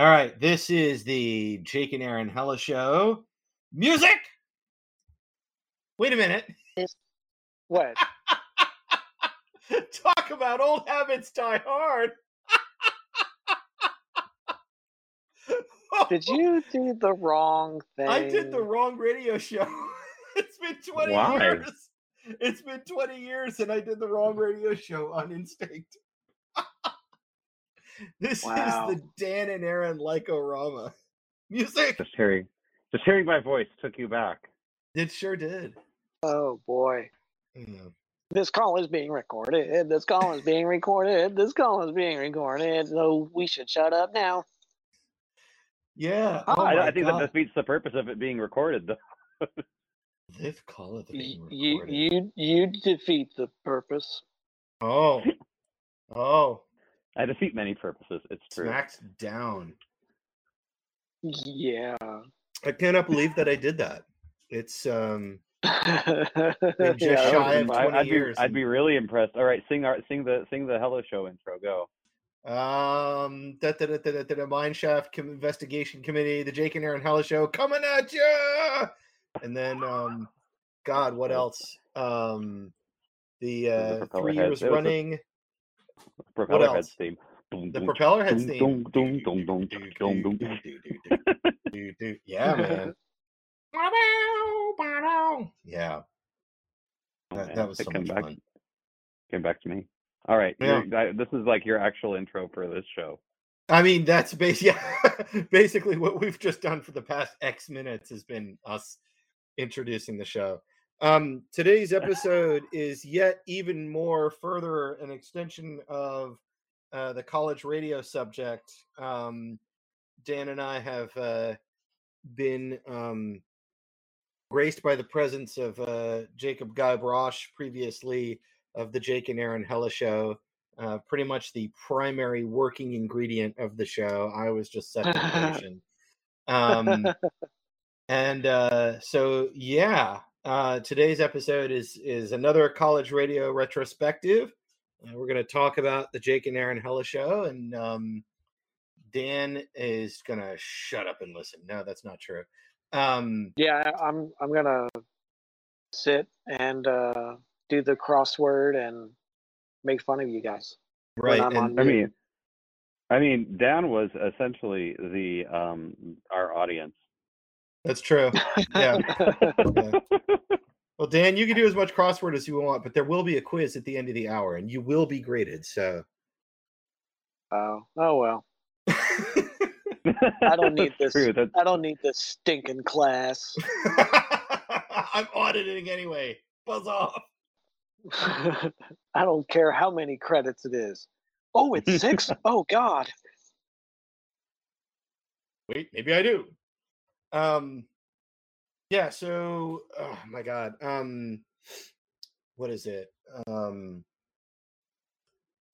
All right, this is the Jake and Aaron Hella Show. Music. Wait a minute. What? Talk about old habits die hard. Did you do the wrong thing? I did the wrong radio show. it's been 20 Why? years. It's been 20 years and I did the wrong radio show on instinct. this Wow. is the Dan and Aaron Like-O-Rama. Music. Just hearing, just hearing my voice took you back. It sure did. Oh boy. Yeah. This call is being recorded. This call is being recorded. This call is being recorded. So we should shut up now. Yeah. Oh I, I think God. that defeats the purpose of it being recorded. Though. This call is being You recorded. you you defeat the purpose. Oh. Oh. I defeat many purposes. It's true. Smacked down. Yeah. I cannot believe that I did that. It's um yeah, just that shy of I- 20 I'd, be, years I'd be really impressed. All right, sing our sing the sing the Hella Show intro. Go. um da, da, da, da, da, da, da, Mineshaft Com- Investigation Committee, the Jake and Aaron Hella Show coming at you. And then um God, what else? Um the The uh three years It a- running Propeller heads theme. The propeller heads dum, theme. Yeah, man. Yeah, Oh, that, that was so much back, fun. Came back to me. All right, Yeah. I- this is like your actual intro for this show. I mean, that's bas- yeah, basically what we've just done for the past X minutes has been us introducing the show. Um, today's episode is yet even more further an extension of uh, the college radio subject. Um, Dan and I have uh, been um, graced by the presence of uh, Jacob Geib-Rosch, previously of the Jake and Aaron Hella Show uh, pretty much the primary working ingredient of the show. I was just set decoration. um, and uh, so, yeah, uh, today's episode is is another college radio retrospective. Uh, we're going to talk about the Jake and Aaron Hella show, and um, Dan is going to shut up and listen. No, that's not true. Um, Yeah, I'm I'm gonna sit and uh, do the crossword and make fun of you guys. right. I'm and- I mean, I mean, Dan was essentially the um our audience. That's true. Yeah. yeah. Well, Dan, you can do as much crossword as you want, but there will be a quiz at the end of the hour, and you will be graded. So, oh, oh well. I don't need this. True. I don't need this stinking class. I'm auditing anyway. Buzz off. I don't care how many credits it is. Oh, it's six? oh God. Wait, maybe I do. Um, yeah. So, oh my God. Um, what is it? Um,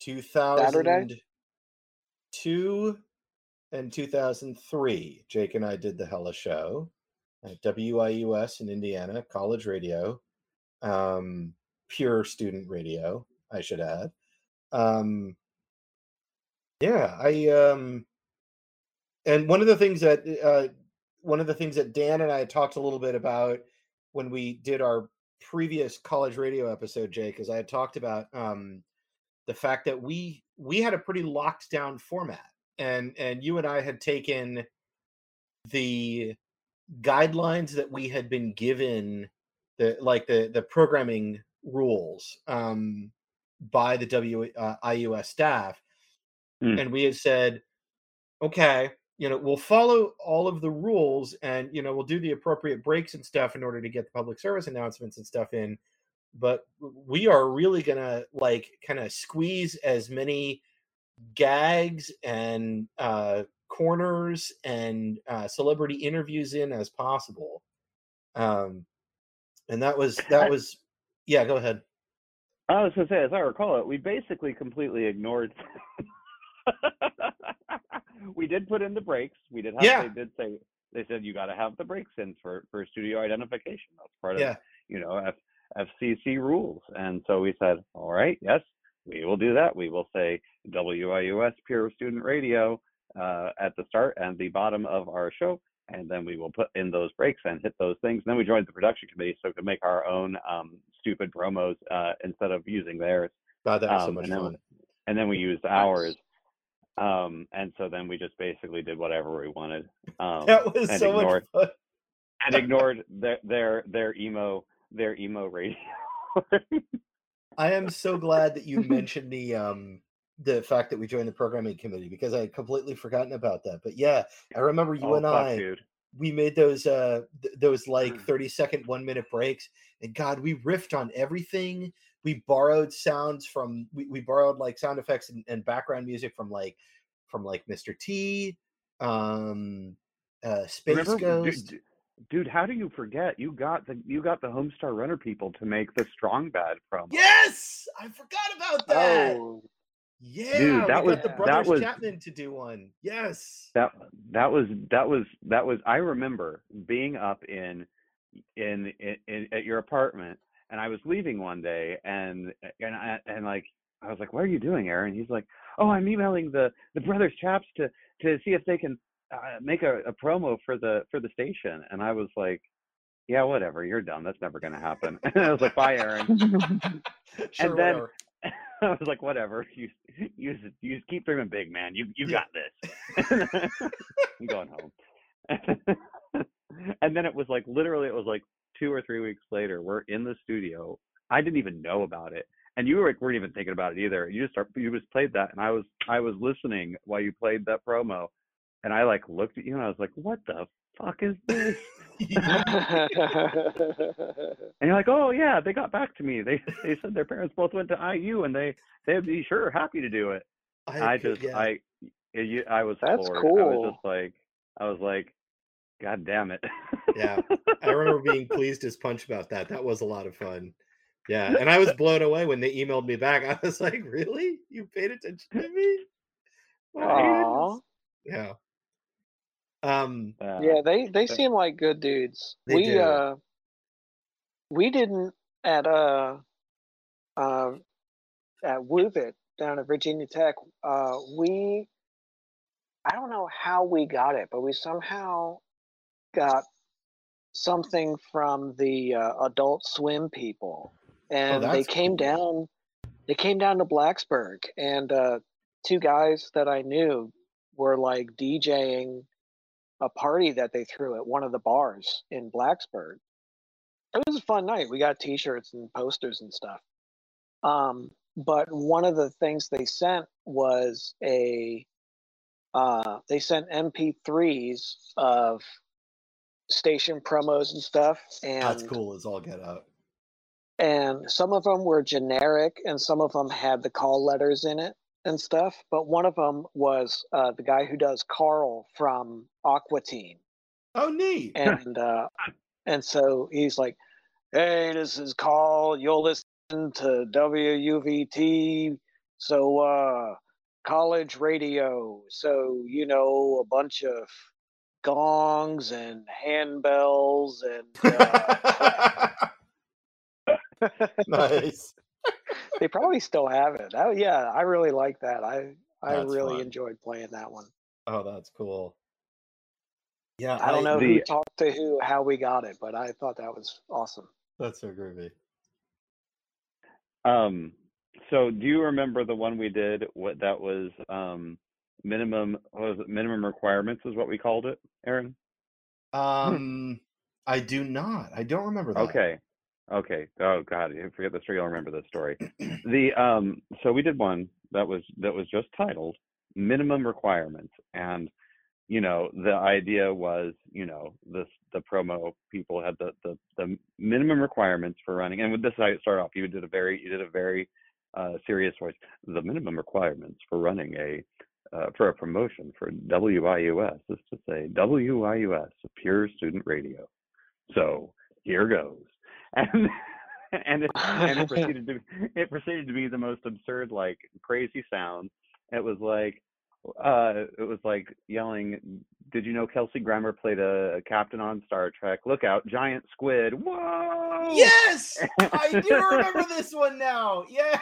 two thousand two and two thousand three. Jake and I did the Hella Show at WIUS in Indiana, college radio, um, pure student radio. I should add. Um, yeah, I um, and one of the things that uh, one of the things that Dan and I talked a little bit about when we did our previous college radio episode, Jake, is I had talked about um, the fact that we we had a pretty locked down format, and and you and I had taken the guidelines that we had been given the like the the programming rules um by the W uh, IUS staff Mm. and we had said okay you know we'll follow all of the rules and you know we'll do the appropriate breaks and stuff in order to get the public service announcements and stuff in but we are really gonna like kind of squeeze as many gags and uh corners and uh celebrity interviews in as possible um and that was that was yeah go ahead I was gonna say, as I recall it, we basically completely ignored. we did put in the breaks. We did have. Yeah. They did say they said you got to have the breaks in for for studio identification. That's part of yeah you know F, FCC rules. And so we said, all right, yes, we will do that. We will say WIUS Pure Student Radio, uh, at the start and the bottom of our show, and then we will put in those breaks and hit those things. And then we joined the production committee so we could make our own um, stupid promos uh, instead of using theirs. God, that was so Um, much and then- fun. And then we used ours. Um, and so then we just basically did whatever we wanted. Um, That was and so ignored much fun. and ignored their their their emo their emo radio. I am so glad that you mentioned the um the fact that we joined the programming committee because I had completely forgotten about that. But yeah, I remember you oh, and fuck, I dude. we made those uh th- those like Mm. 30 second one minute breaks and god we riffed on everything we borrowed sounds from we, we borrowed like sound effects and, and background music from like from like mr t um uh space Remember, ghost dude, dude, how do you forget? You got the you got the Homestar Runner people to make the Strong Bad promo. yes i forgot about that Oh, yeah that we was- got the that brothers was- chapman to do one yes That that was that was that was. I remember being up in in, in, in at your apartment, and I was leaving one day, and and I, and like I was like, "What are you doing, Aaron?" He's like, "Oh, I'm emailing the the brothers chaps to to see if they can uh, make a, a promo for the for the station." And I was like, "Yeah, whatever. You're done. That's never gonna happen." And I was like, "Bye, Aaron." sure then- whatever. I was like, whatever. You you you keep dreaming big, man. You you got this. I'm going home. and then it was like literally, it was like two or three weeks later. We're in the studio. I didn't even know about it, and you were, weren't even thinking about it either. You just start, you just played that, and I was I was listening while you played that promo, and I like looked at you and I was like, what the fuck is this? And you're like, oh yeah, they got back to me. They they said their parents both went to IU, and they they'd be sure happy to do it. I could- just yeah. I you, I was That's floored. I was just like I was like, God damn it. Yeah. I remember being pleased as punch about that. That was a lot of fun. Yeah, and I was blown away when they emailed me back. I was like, "Really? You paid attention to me?" My Aw. goodness. Yeah. Um. Yeah, they they but- seem like good dudes. We do. uh we didn't at uh uh at Woovit down at Virginia Tech, uh we I don't know how we got it, but we somehow got something from the uh, adult swim people. And they Oh, that's came cool. down they came down to Blacksburg and uh two guys that I knew were like DJing a party that they threw at one of the bars in Blacksburg. It was a fun night. We got T-shirts and posters and stuff. Um, but one of the things they sent was a uh, they sent MP3s of station promos and stuff, and That's cool as all get out. and some of them were generic and some of them had the call letters in it and stuff but one of them was uh, the guy who does carl from aqua teen Oh, neat. and uh, and so he's like hey this is carl you'll listen to wuvt so uh college radio so you know a bunch of gongs and handbells and uh, nice. they probably still have it. Oh yeah, I really like that. I I That's really fun. enjoyed playing that one. Oh, that's cool. Yeah, I don't know who talked to who, how we got it, but I thought that was awesome. That's so groovy. Um, so do you remember the one we did? What that was? Um, minimum what was it? Minimum requirements is what we called it, Aaron. Um, I do not. I don't remember that. Okay. Okay. Oh God, I forget the story. I'll remember the story. the um. So we did one that was that was just titled minimum requirements, and you know the idea was you know this the promo people had the the the minimum requirements for running, and with this I start off. You did a very you did a very uh, serious voice. The minimum requirements for running a uh, for a promotion for WIUS is to say WIUS, pure student radio. So here goes. And and it, and it proceeded to it proceeded to be the most absurd, like crazy sound. It was like uh it was like yelling, Did you know Kelsey Grammer played a, a captain on Star Trek? Look out, giant squid. Whoa Yes, I do remember this one now. Yeah.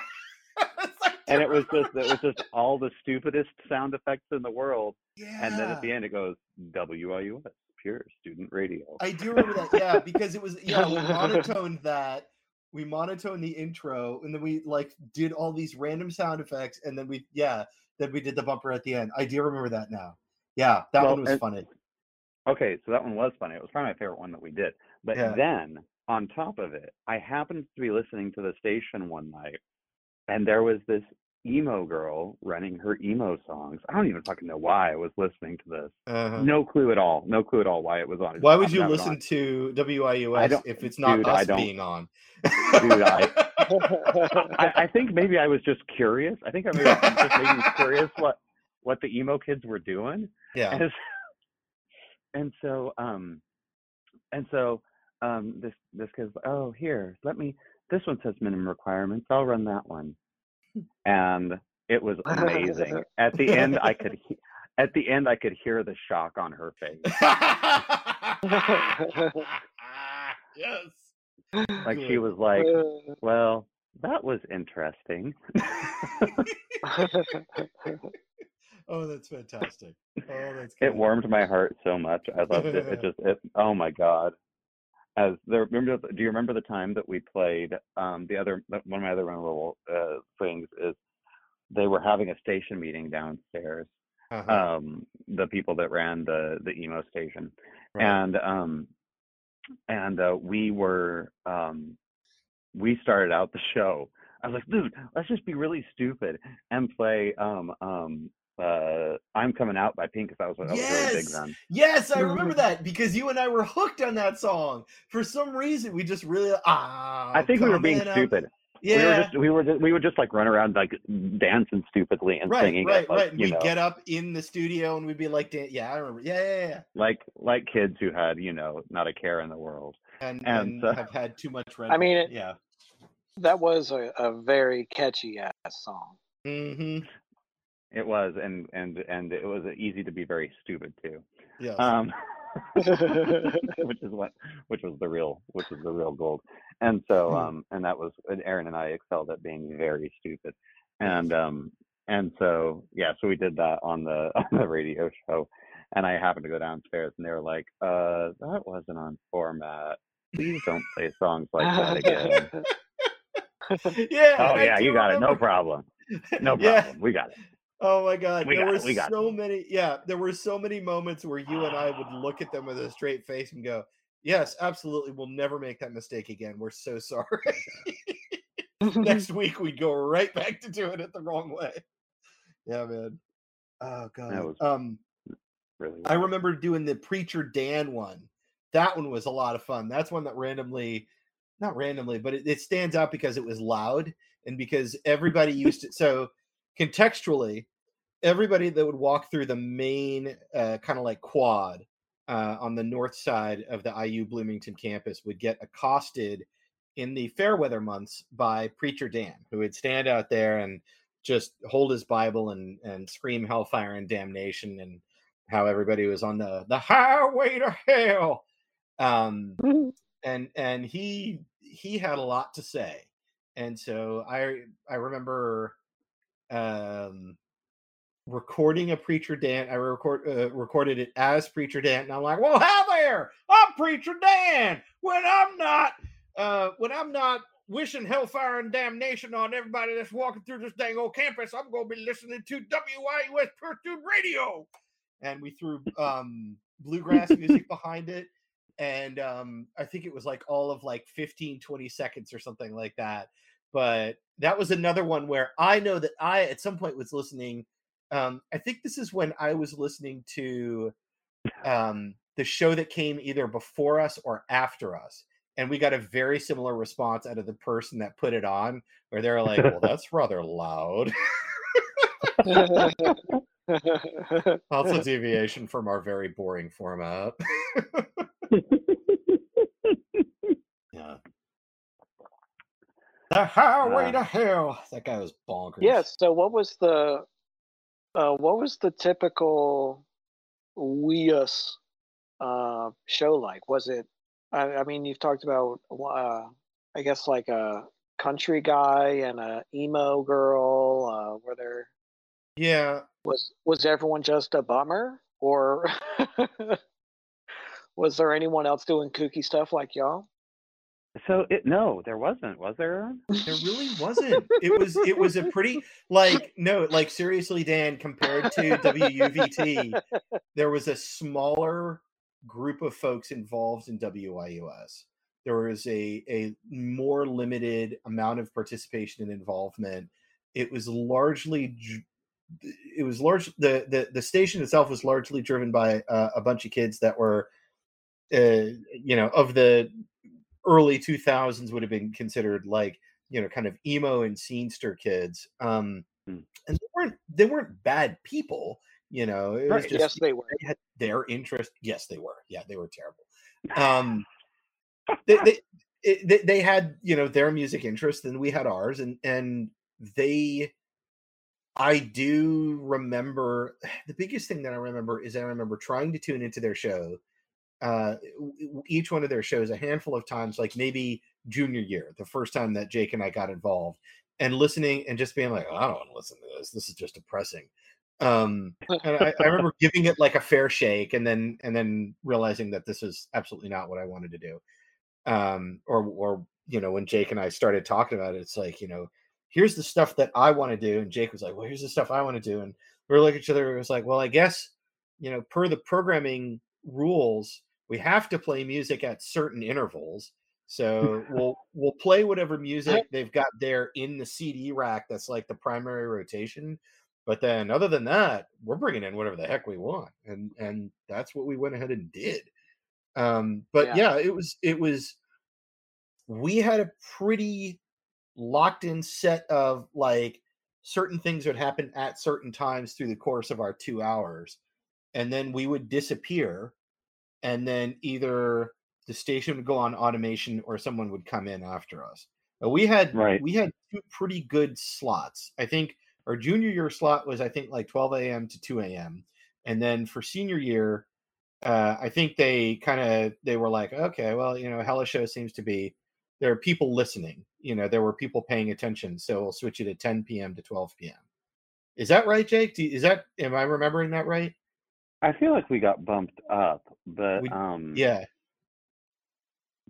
And it was just it was just all the stupidest sound effects in the world. yeah. And then at the end it goes WIUS, pure student radio. I do remember that, yeah, because it was yeah, we monotoned that. We monotoned the intro, and then we like did all these random sound effects, and then we yeah, then we did the bumper at the end. I do remember that now. Yeah, that Well, one was and- funny. Okay, so that one was funny. It was probably my favorite one that we did. But Yeah. then on top of it, I happened to be listening to the station one night, and there was this emo girl running her emo songs. I don't even fucking know why I was listening to this. Uh-huh. No clue at all. No clue at all why it was on. Why would you to have it listen to I WIUS if it's not dude, I us being on? Dude, I- I, I think maybe I was just curious. I think I maybe just maybe curious what what the emo kids were doing. yeah. and, and so um and so um this this kid's oh here let me this one says minimum requirements i'll run that one. And it was amazing. at the end i could he- at the end i could hear the shock on her face. Yes. like she was like uh. well that was interesting. Oh, that's fantastic. Oh, that's it warmed my heart so much. I loved it. It just it oh my god as there remember the- do you remember the time that we played um the other one of my other memorable uh things is they were having a station meeting downstairs Uh-huh. um the people that ran the the emo station Right. and um and uh we were um we started out the show i was like dude let's just be really stupid and play um um uh i'm coming out by pink because that was that was really big Yes! then Yes, I remember that because you and I were hooked on that song. For some reason, we just really ah. i think we were being coming up- stupid Yeah, we were just we were just, we would just like run around like dancing stupidly and right, singing right, it, like, right. And you we'd know get up in the studio and we'd be like, "Yeah, I remember. Yeah, yeah, yeah." like like kids who had you know not a care in the world And And, and, uh, have had too much Red I mean, it- yeah. that was a, a very catchy ass song. Mm-hmm. It was and and and it was easy to be very stupid too. Yes. um which is what which was the real which was the real gold. And so Hmm. um and that was and aaron and i excelled at being very stupid. And um and so yeah so we did that on the on the radio show. And i happened to go downstairs and they were like uh that wasn't on format. Please don't play songs like that again. Yeah. oh yeah you got it. No problem. No Yeah. problem. We got it Oh my god, We there were it, so many. Yeah, there were so many moments where you and I would look at them with a straight face and go, "Yes, absolutely, we'll never make that mistake again. We're so sorry." Next week we'd go right back to doing it the wrong way. Yeah, man. Oh god. um, really I remember doing the Preacher Dan one. That one was a lot of fun. That's one that randomly, not randomly, but it, it stands out because it was loud and because everybody used it. So contextually, everybody that would walk through the main uh, kind of like quad uh, on the north side of the IU Bloomington campus would get accosted in the fair weather months by Preacher Dan, who would stand out there and just hold his Bible and and scream hellfire and damnation and how everybody was on the the highway to hell. Um, and and he he had a lot to say, and so I I remember um recording a preacher Dan. I record uh, recorded it as preacher Dan, and I'm like, well, how there? I'm preacher Dan when I'm not uh when I'm not wishing hellfire and damnation on everybody that's walking through this dang old campus. I'm gonna be listening to WIUS Student Radio, and we threw um bluegrass music behind it and um i think it was like all of like 15 20 seconds or something like that but that was another one where i know that i at some point was listening um i think this is when i was listening to um the show that came either before us or after us and we got a very similar response out of the person that put it on where they're like well that's rather loud. Also deviation from our very boring format. Yeah. The highway Uh, to hell. That guy was bonkers. Yes. So what was the uh, what was the typical Weus uh, show like? Was it? I, I mean, you've talked about uh, I guess like a country guy and a emo girl. Uh, were there Yeah, was was everyone just a bummer, or was there anyone else doing kooky stuff like y'all? So it no, there wasn't. Was there? There really wasn't. It was it was a pretty like no, like seriously, Dan, compared to WUVT, there was a smaller group of folks involved in WIUS. There was a a more limited amount of participation and involvement. It was largely it was large the the, the station itself was largely driven by uh, a bunch of kids that were uh, you know of the early 2000s would have been considered like you know kind of emo and scenester kids um Hmm. and they weren't they weren't bad people you know it was Right, just yes, they were. they had their interest yes they were yeah they were terrible um they, they, it, they they had you know their music interest and we had ours and and they i do remember the biggest thing that i remember is i remember trying to tune into their show uh each one of their shows a handful of times like maybe junior year the first time that jake and i got involved and listening and just being like "Oh, i don't want to listen to this. This is just depressing. Um and I, I remember giving it like a fair shake and then and then realizing that this is absolutely not what i wanted to do. Um or or you know when jake and i started talking about it it's like you know here's the stuff that i want to do. And jake was like well here's the stuff i want to do. And we were looking at each other it was like well i guess you know per the programming rules we have to play music at certain intervals so we'll we'll play whatever music they've got there in the cd rack that's like the primary rotation but then other than that we're bringing in whatever the heck we want and and that's what we went ahead and did um but Yeah. yeah it was it was we had a pretty locked in set of like certain things would happen at certain times through the course of our two hours and then we would disappear and then either the station would go on automation or someone would come in after us but we had Right. we had two pretty good slots i think our junior year slot was i think like 12 a.m to 2 a.m and then for senior year uh, I think they kind of they were like, okay, well, you know, Hella Show seems to be there are people listening. You know, there were people paying attention, so we'll switch it at 10 p.m. to 12 p.m. Is that right, Jake? Do is that am I remembering that right? I feel like we got bumped up, but We- um Yeah,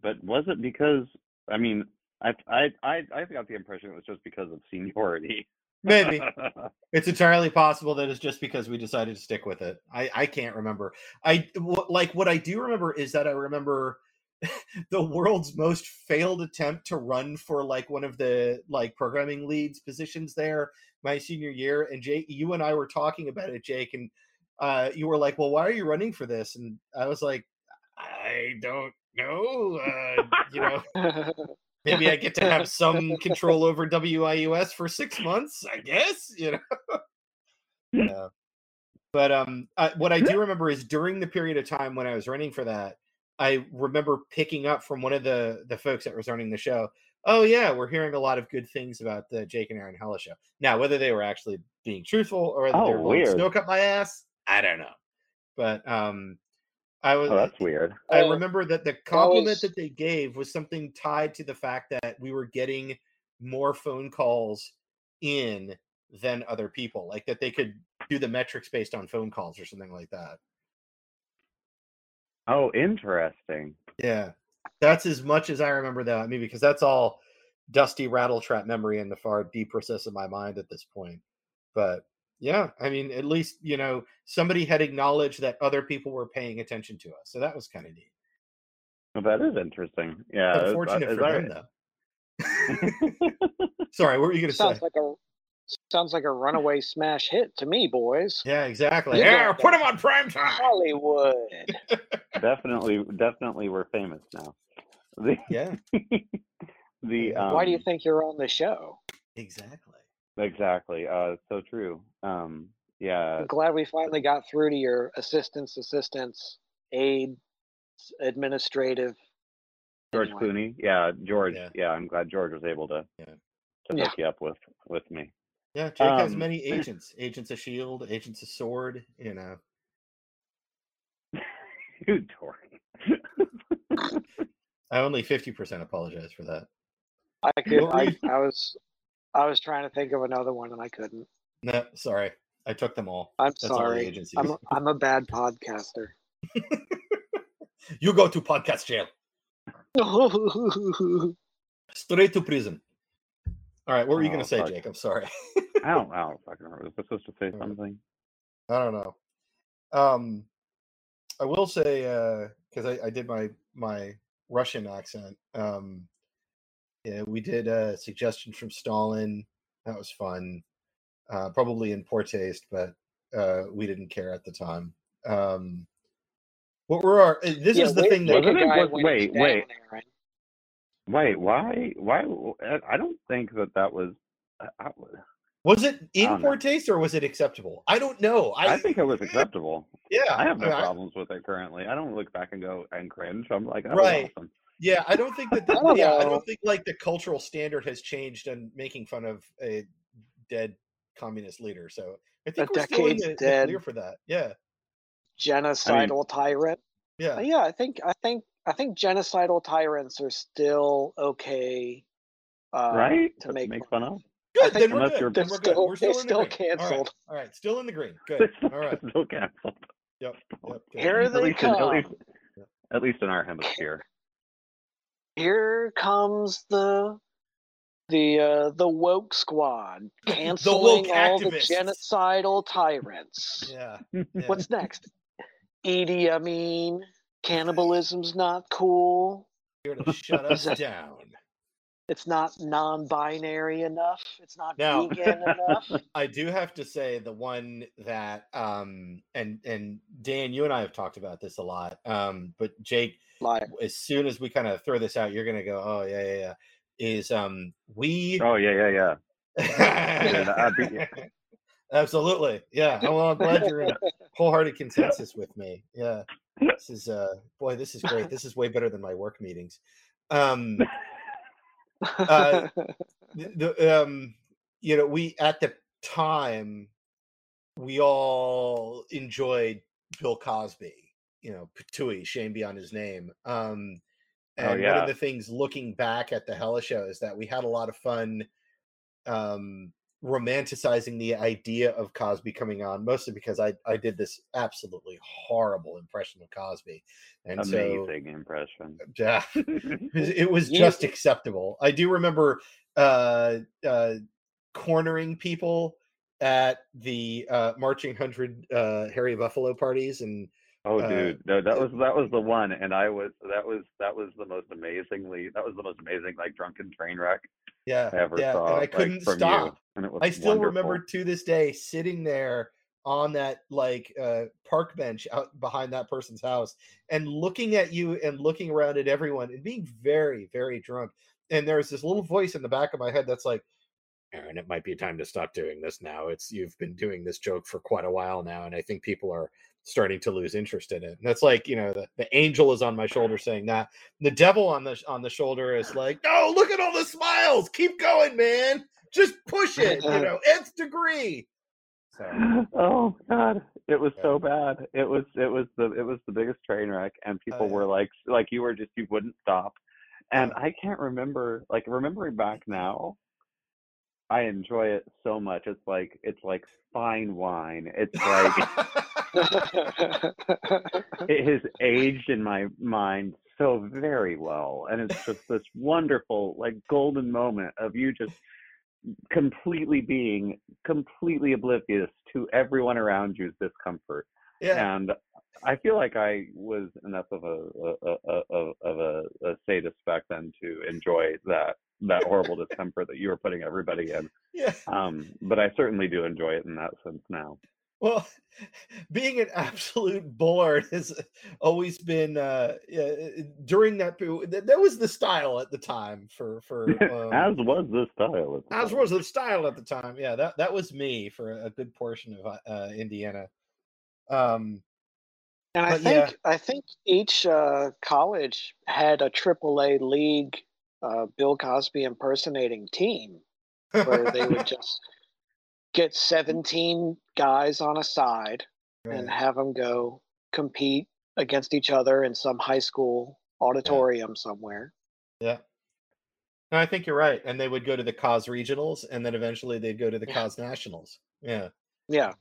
but was it because I mean I I I I got the impression it was just because of seniority. maybe it's entirely possible that it's just because we decided to stick with it. I I can't remember. I wh- like what I do remember is that I remember the world's most failed attempt to run for like one of the like programming leads positions there my senior year and Jake you and I were talking about it Jake and uh you were like well why are you running for this and I was like I don't know uh you know maybe I get to have some control over WIUS for 6 months I guess you know yeah but um uh, what I do remember is during the period of time when I was running for that I remember picking up from one of the the folks that was running the show. Oh yeah, we're hearing a lot of good things about the Jake and Aaron Hella show. Now, whether they were actually being truthful or whether Oh, they were blowing weird. smoke up my ass, I don't know. But um, I was oh, that's weird. I remember that the compliment was- that they gave was something tied to the fact that we were getting more phone calls in than other people, like that they could do the metrics based on phone calls or something like that. Oh, interesting. Yeah, that's as much as I remember that. I mean, because that's all dusty rattle trap memory in the far deep recess of my mind at this point. But yeah, I mean, at least you know somebody had acknowledged that other people were paying attention to us, so that was kind of neat. Well, that is interesting. Yeah. is- uh, Unfortunate is for that- them, though. Sorry, what were you going to say? sounds like a sounds like a runaway smash hit to me, boys. Yeah, exactly. You Yeah, put them on prime time. Hollywood. definitely, definitely, we're famous now. The Yeah, the um, Why do you think you're on the show? exactly. Exactly? Uh, so true. Um, yeah. I'm glad we finally got through to your assistants, assistants, aid, administrative. George Anyway. Clooney. Yeah, George. Yeah. Yeah. I'm glad George was able to Yeah. to Yeah. hook you up with with me. Yeah, Jake has Um, many agents: agents of Shield, agents of Sword. You know, you dork. I only fifty percent apologize for that. I could. What I, I was. I was trying to think of another one and I couldn't. No, sorry, I took them all. I'm That's all sorry. agencies. I'm a, I'm a bad podcaster. You go to podcast jail, straight to prison. All right, what were you Oh, gonna say, fuck. Jake? I'm sorry. I don't, know. I don't fucking remember. Was I supposed to say something? I don't know. Um, I will say because I, I did my my Russian accent. Um, yeah, we did a suggestion from Stalin. That was fun. Uh, probably in poor taste, but uh, we didn't care at the time. Um, what were our? uh, This Yeah, is the wait- thing that wait a Wasn't it- guy was- when he's wait, wait. Wait, why? Why? I- I don't think that that was. I, I, was it in poor know. taste or was it acceptable? I don't know. I, I think it was acceptable. yeah. I have no I- problems with it currently. I don't look back and go and cringe. I'm like, that Right. was awesome. Yeah, I don't think that. The, I don't yeah, I don't think like the cultural standard has changed on making fun of a dead communist leader. So I think we're still in decade's the, the dead. clear for that. Yeah, Genocidal tyrant. yeah. Uh, yeah, I think I think I think genocidal tyrants are still okay. Uh, right? to To make make fun fun of. of. Good. Then we're good. you're- Then They're we're good. still- We're still they're in the still green. All right. canceled. All right. Still in the green. Good. All right. Still canceled. Yep. Yep. Here At they least, in, come. at least, at least in our hemisphere. Here comes the the uh, the woke squad canceling all the genocidal tyrants. Yeah. yeah. What's next? Edie, I mean, cannibalism's not cool. here to shut us down? It's not non-binary enough. It's not Now- vegan enough. I do have to say the one that um and and Dan, you and I have talked about this a lot. Um, but Jake, Like, as soon as we kind of throw this out, you're gonna go, oh yeah, yeah, yeah. Is um we Oh yeah, yeah, yeah. I'd be- absolutely yeah. Well, I'm glad you're in wholehearted consensus with me. Yeah, this is uh boy, this is great. This is way better than my work meetings. Um, Uh, the, um you know we at the time we all enjoyed bill cosby you know patui shame beyond his name um and Oh, one yeah. of the things looking back at the hella show is that we had a lot of fun um romanticizing the idea of cosby coming on mostly because i i did this absolutely horrible impression of cosby and so Amazing impression. yeah it was- it was You- just acceptable. I do remember uh, uh, cornering people at the uh, marching hundred uh, Harry Buffalo parties, and Oh, Uh, dude, no, that was that was the one, and I was that was that was the most amazingly that was the most amazing like drunken train wreck yeah, I ever yeah, saw. and I couldn't from stop. You, and it was I still wonderful. remember to this day sitting there on that like uh, park bench out behind that person's house and looking at you and looking around at everyone and being very very drunk. And there's this little voice in the back of my head that's like, Aaron, it might be time to stop doing this now. It's you've been doing this joke for quite a while now, and I think people are starting to lose interest in it. And that's like, you know, the, the angel is on my shoulder saying that. The devil on the on the shoulder is like, no, look at all the smiles. Keep going, man. Just push it, you know, nth degree. So oh god it was Yeah. so bad it was it was the it was the biggest train wreck and oh, people yeah. were like like you were just you wouldn't stop and Yeah. i can't remember like remembering back now i enjoy it so much it's like it's like fine wine it's like it has aged in my mind so very well and it's just this wonderful like golden moment of you just completely being completely oblivious to everyone around you's discomfort yeah. and i feel like i was enough of a, a, a, a of a, a sadist back then to enjoy that that horrible discomfort that you were putting everybody in Yeah. um but i certainly do enjoy it in that sense now Well, being an absolute bullard has always been uh, yeah, during that period. That, that was the style at the time for for um, as was the style at the as time. was the style at the time. Yeah, that that was me for a good portion of uh, Indiana. Um, And I think yeah. I think each uh, college had a AAA league uh, Bill Cosby impersonating team where they would just get 17 guys on a side and have them go compete against each other in some high school auditorium somewhere. yeah. No, I think you're right. And they would go to the cause regionals, and then eventually they'd go to the Yeah. cause nationals. Yeah. Yeah.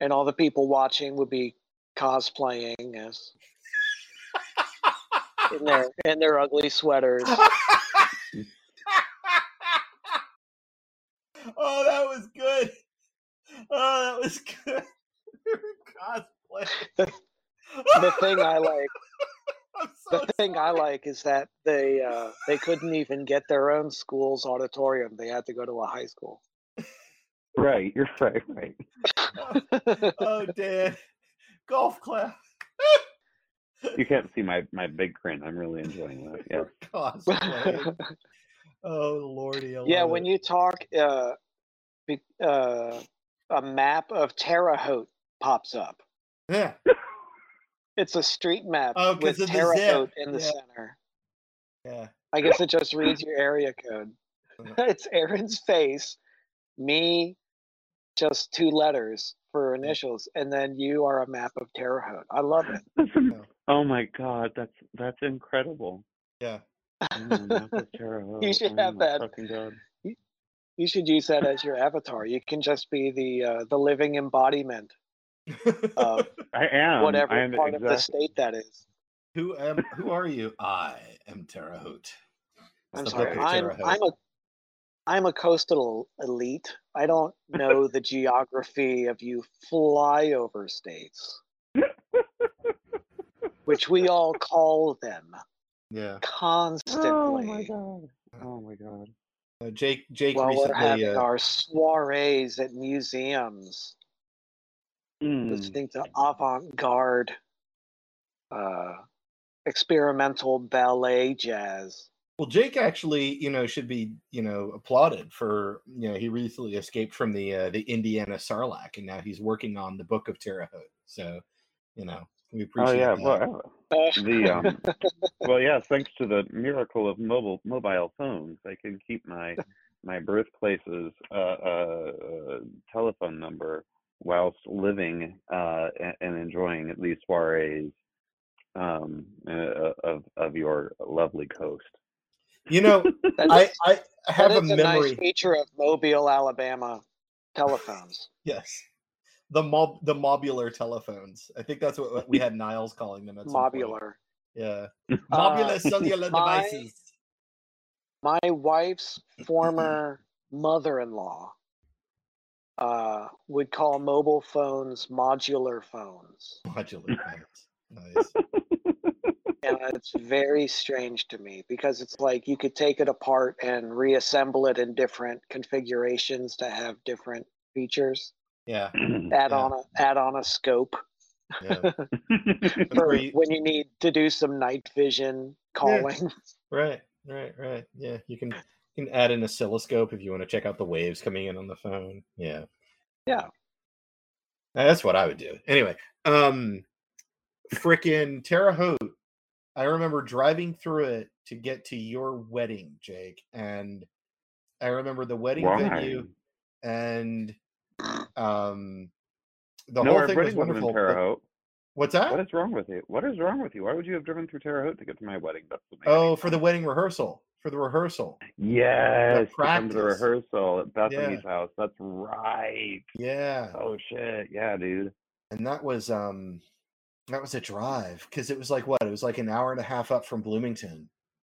And all the people watching would be cosplaying as in their in their ugly sweaters. oh, that was good. Oh, that was good. Cosplay. The thing I like so the thing I like is that they uh, they couldn't even get their own school's auditorium. They had to go to a high school. Right, you're right, right. Oh, Dan. Golf clap. You can't see my my big grin. I'm really enjoying that. Yeah. Cosplay. Oh, lordy. Yeah, when it. you talk, uh, be, uh, a map of Terre Haute pops up. Yeah. It's a street map Oh, 'cause with of Terre. Haute in the Yeah. center. Yeah. I guess it just reads your area code. It's Aaron's face, me, just two letters for initials, and then you are a map of Terre Haute. I love it. That's in- Yeah. Oh my god, that's that's incredible. Yeah. Map of Terre Haute. You should Oh have that. Fucking god. You should use that as your avatar. You can just be the uh, the living embodiment of I am. whatever I am part of the state that is. who am who are you? I am Terre Haute. I'm the sorry. I'm Haute. I'm a I'm a coastal elite. I don't know the geography of you flyover states, which we all call them Yeah. constantly Oh my god. Oh my god. Uh, Jake Jake while we're having recently uh, our soirees at museums, Mm. listening to avant-garde, uh, experimental ballet jazz. well Jake actually, you know, should be, you know, applauded for, you know, he recently escaped from the uh, the Indiana Sarlacc and now he's working on the Book of Terre Haute. So, you know, we Oh yeah. that. Well, the um. well, yes. Thanks to the miracle of mobile mobile phones, I can keep my my birthplace's uh, uh, uh, telephone number whilst living uh, and, and enjoying these soirees um, uh, of of your lovely coast. You know, That I I have that a is a memory. nice feature of Mobile, Alabama telephones. Yes. The mob the mobular telephones. I think that's what we had Niles calling them at some point. Mobular. Yeah. Uh, cellular my- devices. My wife's former mother-in-law uh, would call mobile phones modular phones, Modular phones. Nice. and it's very strange to me because it's like you could take it apart and reassemble it in different configurations to have different features. Yeah. Add Yeah. on a add on a scope Yeah. For you- when you need to do some night vision calling. Right, right, right. Yeah, you can you can add an oscilloscope if you want to check out the waves coming in on the phone. Yeah, Yeah. That's what I would do. Anyway, um, frickin' Terre Haute. I remember driving through it to get to your wedding, Jake, and I remember the wedding Why? venue and um the no, whole thing was wedding wasn't in wonderful. Terre Haute. What's that? What is wrong with you? What is wrong with you? Why would you have driven through Terre Haute to get to my wedding? That's oh, for the wedding rehearsal. For the rehearsal. yes, to the rehearsal at Bethany's Yeah. house. That's right. Yeah. Oh shit, yeah, dude. and that was um that was a drive because it was like what it was like an hour and a half up from bloomington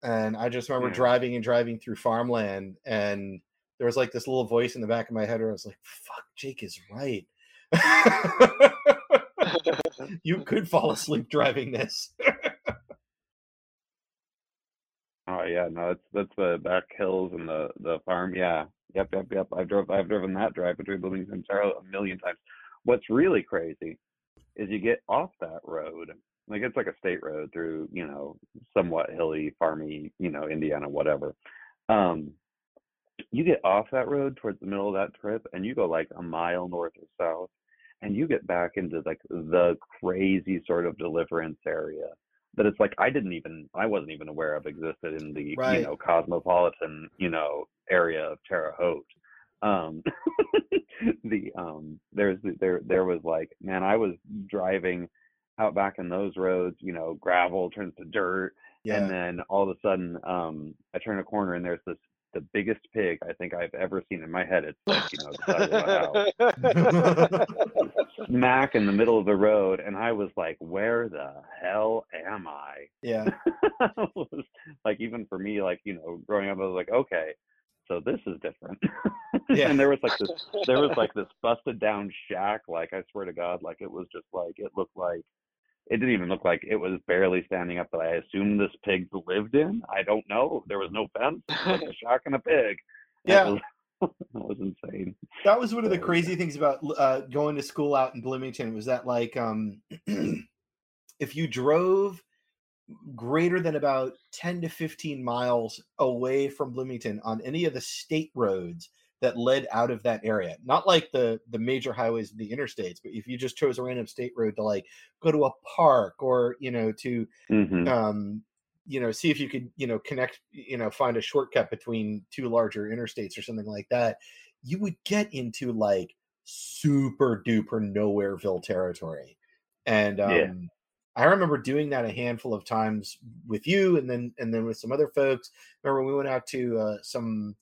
and i just remember Yeah. driving and driving through farmland and there was like this little voice in the back of my head where i was like fuck jake is right you could fall asleep driving this Oh yeah, no, it's that's the back hills and the the farm. Yeah, yep, yep, yep. I've drove I've driven that drive between Bloomington and Haute a million times. What's really crazy is you get off that road, like it's like a state road through you know somewhat hilly, farmy, you know Indiana, whatever. Um, you get off that road towards the middle of that trip, and you go like a mile north or south, and you get back into like the crazy sort of deliverance area that it's like I didn't even I wasn't even aware of existed in the Right. you know cosmopolitan you know area of Terre Haute. Um, the um there's there there was like man I was driving out back in those roads, you know, gravel turns to dirt, Yeah. and then all of a sudden, um, I turn a corner and there's this the biggest pig I think I've ever seen in my head. It's like you know the size of a house, smack in the middle of the road, and I was like, "Where the hell am I?" yeah. Was like even for me, like you know, growing up, I was like, "Okay, so this is different." Yeah. and there was like this, there was like this busted down shack. Like I swear to God, like it was just like it looked like it didn't even look like it was barely standing up. But I assume this pig lived in. I don't know. There was no fence. Like a shark and a pig. Yeah. it was, it was insane. That was one of the crazy things about uh, going to school out in Bloomington was that like um, if you drove greater than about 10 to 15 miles away from Bloomington on any of the state roads that led out of that area. Not like the the major highways and the interstates but if you just chose a random state road to like go to a park or you know to hmm um you know see if you could you know connect you know find a shortcut between two larger interstates or something like that you would get into like super duper nowhereville territory. And um Yeah. i remember doing that a handful of times with you and then and then with some other folks. Remember we went out to uh some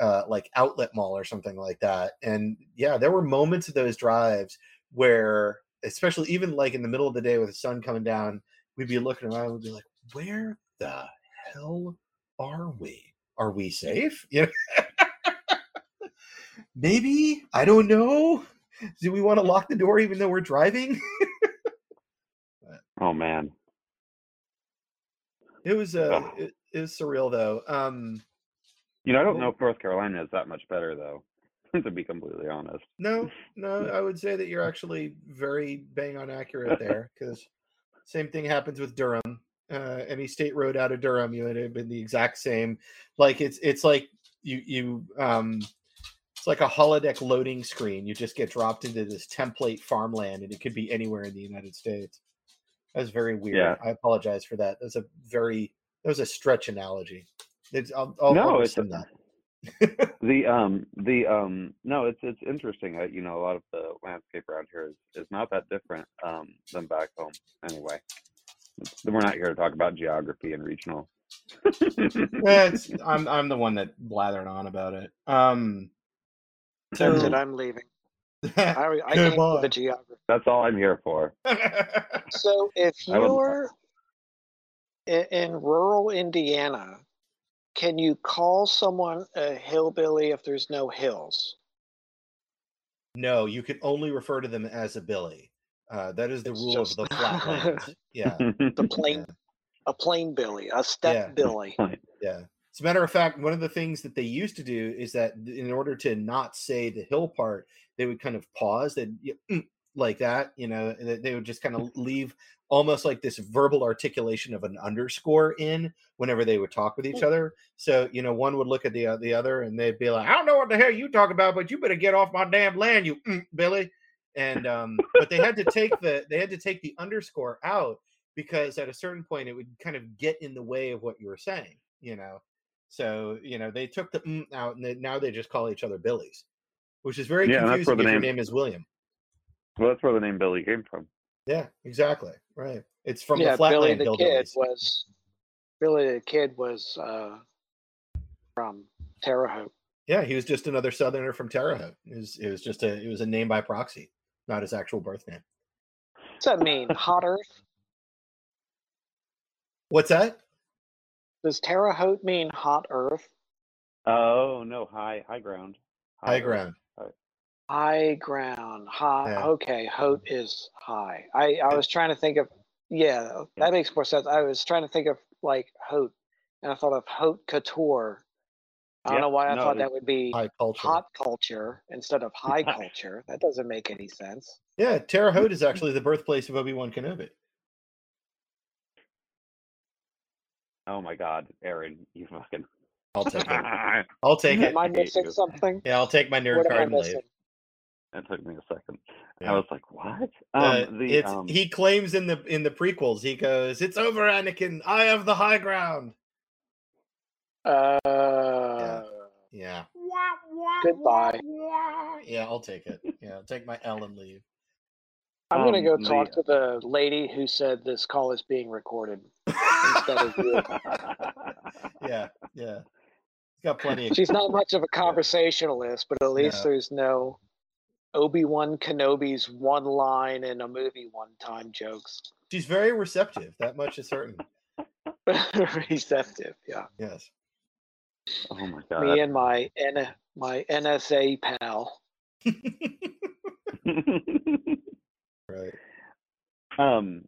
uh like outlet mall or something like that and yeah there were moments of those drives where especially even like in the middle of the day with the sun coming down we'd be looking around and we'd be like, where the hell are we? Are we safe? Maybe. I don't know. Do we want to lock the door even though we're driving? Oh man. it was uh Ugh. it, it was surreal though. Um You know, I don't know if North Carolina is that much better though. to be completely honest. no, no, I would say that you're actually very bang on accurate there because same thing happens with Durham. Uh, any state road out of Durham, you would have been the exact same. Like it's it's like you you um it's like a holodeck loading screen. You just get dropped into this template farmland, and it could be anywhere in the United States. That's very weird. Yeah. I apologize for that. That's a very that was a stretch analogy. It's, I'll, I'll, No, I'll it's- rescind that. The um the um no, it's it's interesting. Uh, you know, a lot of the landscape around here is is not that different um than back home. Anyway, It's- we're not here to talk about geography and regional. It's, I'm I'm the one that blathered on about it. Um, so it. I'm leaving. I, I came for the geography. That's all I'm here for. So if you're in, in rural Indiana, can you call someone a hillbilly if there's no hills? no, you can only refer to them as a billy. Uh, that is the It's rule just- of the flatlands. yeah, The plain, Yeah. a plain billy, a step Yeah. billy. yeah. As a matter of fact, one of the things that they used to do is that in order to not say the hill part, they would kind of pause. That like that, you know, they- would just kind of leave almost like this verbal articulation of an underscore in whenever they would talk with each other. So you know, one would look at the o- the other, and they'd be like, "I don't know what the hell you talk about, but you better get off my damn land, you mm, Billy." And um, but they had to take the they had to take the underscore out because at a certain point it would kind of get in the way of what you were saying, you know. So you know they took the mm out, and they, now they just call each other Billies, which is very Yeah, confusing if the your name- name is William. Well, that's where the name Billy came from. Yeah, exactly. Right. It's from yeah, the Billy the Kid was Billy the Kid was uh, from Terre Haute. Yeah, he was just another Southerner from Terre Haute. It was, it was just a it was a name by proxy, not his actual birth name. What's that mean? Hot Earth? What's that? Does Terre Haute mean hot Earth? Oh no, high high ground. High earth. ground. High ground. High. Yeah. Okay, Haute mm-hmm. is high. I I was trying to think of. Yeah, that makes more sense. I was trying to think of like Haute, and I thought of Haute Couture. I don't Yeah, know why I no, thought that would be High culture. hot culture instead of high culture. That doesn't make any sense. Yeah, Terre Haute is actually the birthplace of Obi Wan Kenobi. Oh my God, Aaron, you fucking. I'll take it. I'll take it. Am I missing something? Yeah, I'll take my nerd What card and leave. Missing? That took me a second. Yeah. I was like, what? Uh, Um, the it's um, he claims in the in the prequels. He goes, "It's over, Anakin. I have the high ground." Uh, Yeah. Goodbye. Yeah, I'll take it. Yeah, I'll take my L and leave. I'm gonna Um, go the- talk to the lady who said this call is being recorded instead of you. yeah, yeah. He's got plenty of She's not much of a conversationalist, but at least No. there's no Obi Wan Kenobi's one line in a movie one time jokes. She's very receptive. That much is certain. Receptive, yeah. Yes. oh my god. Me and my N- my NSA pal. right. um,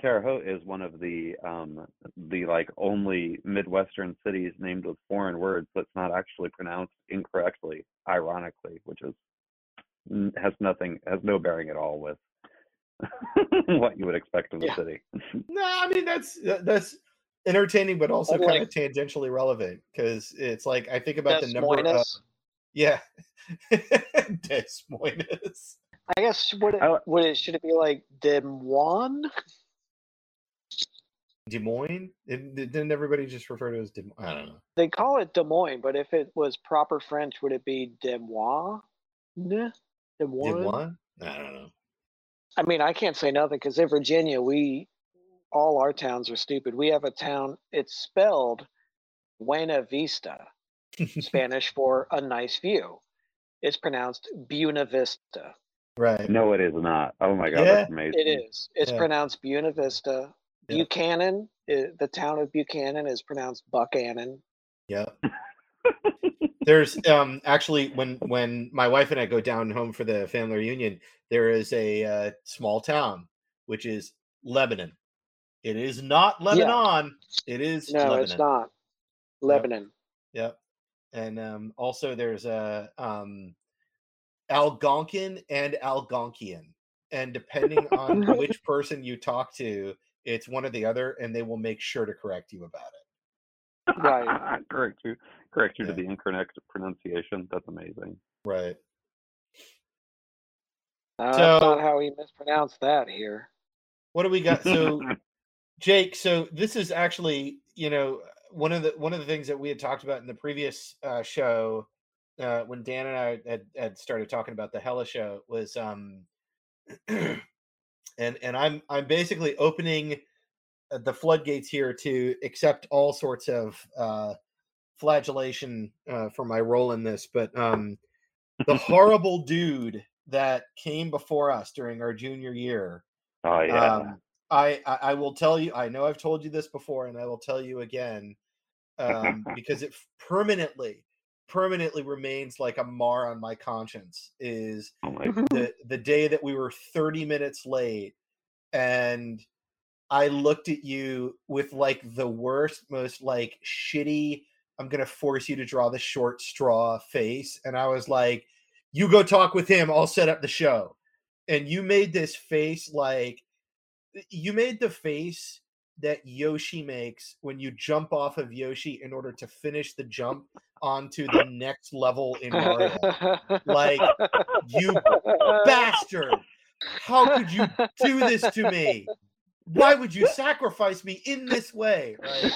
Terre Haute is one of the um the like only Midwestern cities named with foreign words that's not actually pronounced incorrectly, ironically, which is n- has nothing has no bearing at all with what you would expect of the Yeah. city. No, I mean that's that's entertaining, but also I'd kind like- of tangentially relevant because it's like I think about Des the number of yeah, Des Moines. I guess would it, I- would it should it be like Des Moines? Des Moines. It- Didn't everybody just refer to it as Des Moines? I don't know. They call it Des Moines, but if it was proper French, would it be Des Moines? Des one? Moines? Moines? I don't know. I mean, I can't say nothing because in Virginia, we all our towns are stupid. We have a town. It's spelled Buena Vista, Spanish for a nice view. It's pronounced Buena Vista. right. no, it is not. Oh my god, Yeah, that's amazing. It is. It's Yeah. pronounced Buena Vista. Yeah. Buchanan, the town of Buchanan, is pronounced Buchanan. Yeah. There's um actually when when my wife and I go down home for the family reunion, there is a uh, small town which is Lebanon. It is not Lebanon. It is No, Lebanon. it's not. Lebanon. Yep. And um, also there's a um, Algonquin and Algonquian, and depending on which person you talk to, it's one or the other, and they will make sure to correct you about it. Right. correct you. Correct you Yeah. to the incorrect pronunciation. That's amazing. Right. Uh, So- that's not how he mispronounced that here. What do we got? So Jake, so this is actually, you know, one of the one of the things that we had talked about in the previous uh, show uh, when Dan and I had, had started talking about the Hella show was um and and I'm I'm basically opening uh, the floodgates here to accept all sorts of uh flagellation uh, for my role in this, but um the horrible dude that came before us during our junior year oh yeah. um, I, I I will tell you. I know I've told you this before, and I will tell you again, um, because it permanently, permanently remains like a mar on my conscience. Is oh my the the day that we were thirty minutes late, and I looked at you with like the worst, most like shitty. I'm gonna force you to draw the short straw face, and I was like, "You go talk with him. I'll set up the show." And you made this face like you made the face that Yoshi makes when you jump off of Yoshi in order to finish the jump onto the next level in Mario. Like, you Bastard! How could you do this to me? Why would you sacrifice me in this way? Right?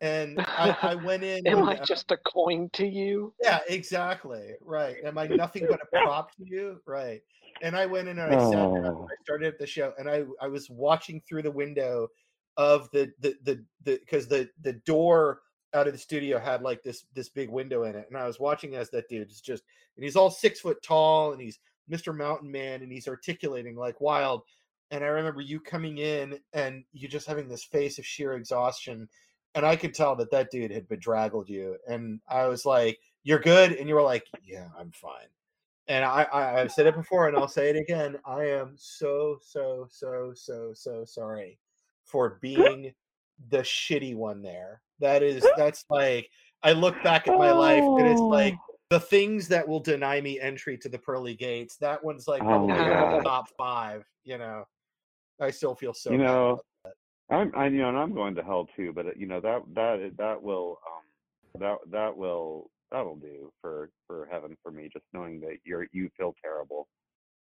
And I, I went in. Am and, I just a coin to you? yeah, exactly. Right. Am I nothing but a prop to you? Right. And I went in and I sat down. Oh. I started at the show and I I was watching through the window of the the the the because the the door out of the studio had like this this big window in it. And I was watching as that dude is just and he's all six foot tall and he's Mr. Mountain Man and he's articulating like wild. And I remember you coming in and you just having this face of sheer exhaustion. And I could tell that that dude had bedraggled you. And I was like, You're good. And you were like, Yeah, I'm fine. And I, I, I've said it before and I'll say it again. I am so, so, so, so, so sorry for being the shitty one there. That is, that's like, I look back at my life and it's like, oh. the things that will deny me entry to the pearly gates. That one's like Oh probably my in the top five. You know, I still feel so. you bad know, I'm, I, you know, and I'm going to hell too. But uh, you know that that that will um that that will that'll do for for heaven for me. Just knowing that you're you feel terrible.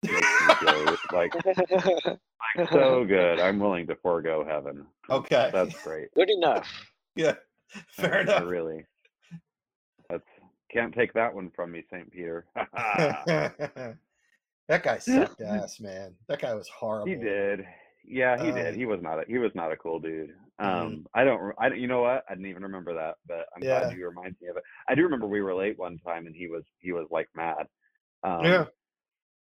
Makes me feel like like so good. I'm willing to forego heaven. Okay. That's great. Good enough. yeah, fair I enough. Really. That's can't take that one from me, Saint Peter. That guy sucked ass, man. That guy was horrible. He did. Yeah, he Uh, did. He was not a he was not a cool dude. Um, Mhm. I don't. I you know what? I didn't even remember that, but I'm Yeah. glad you reminded me of it. I do remember we were late one time and he was he was like mad. Um, Yeah.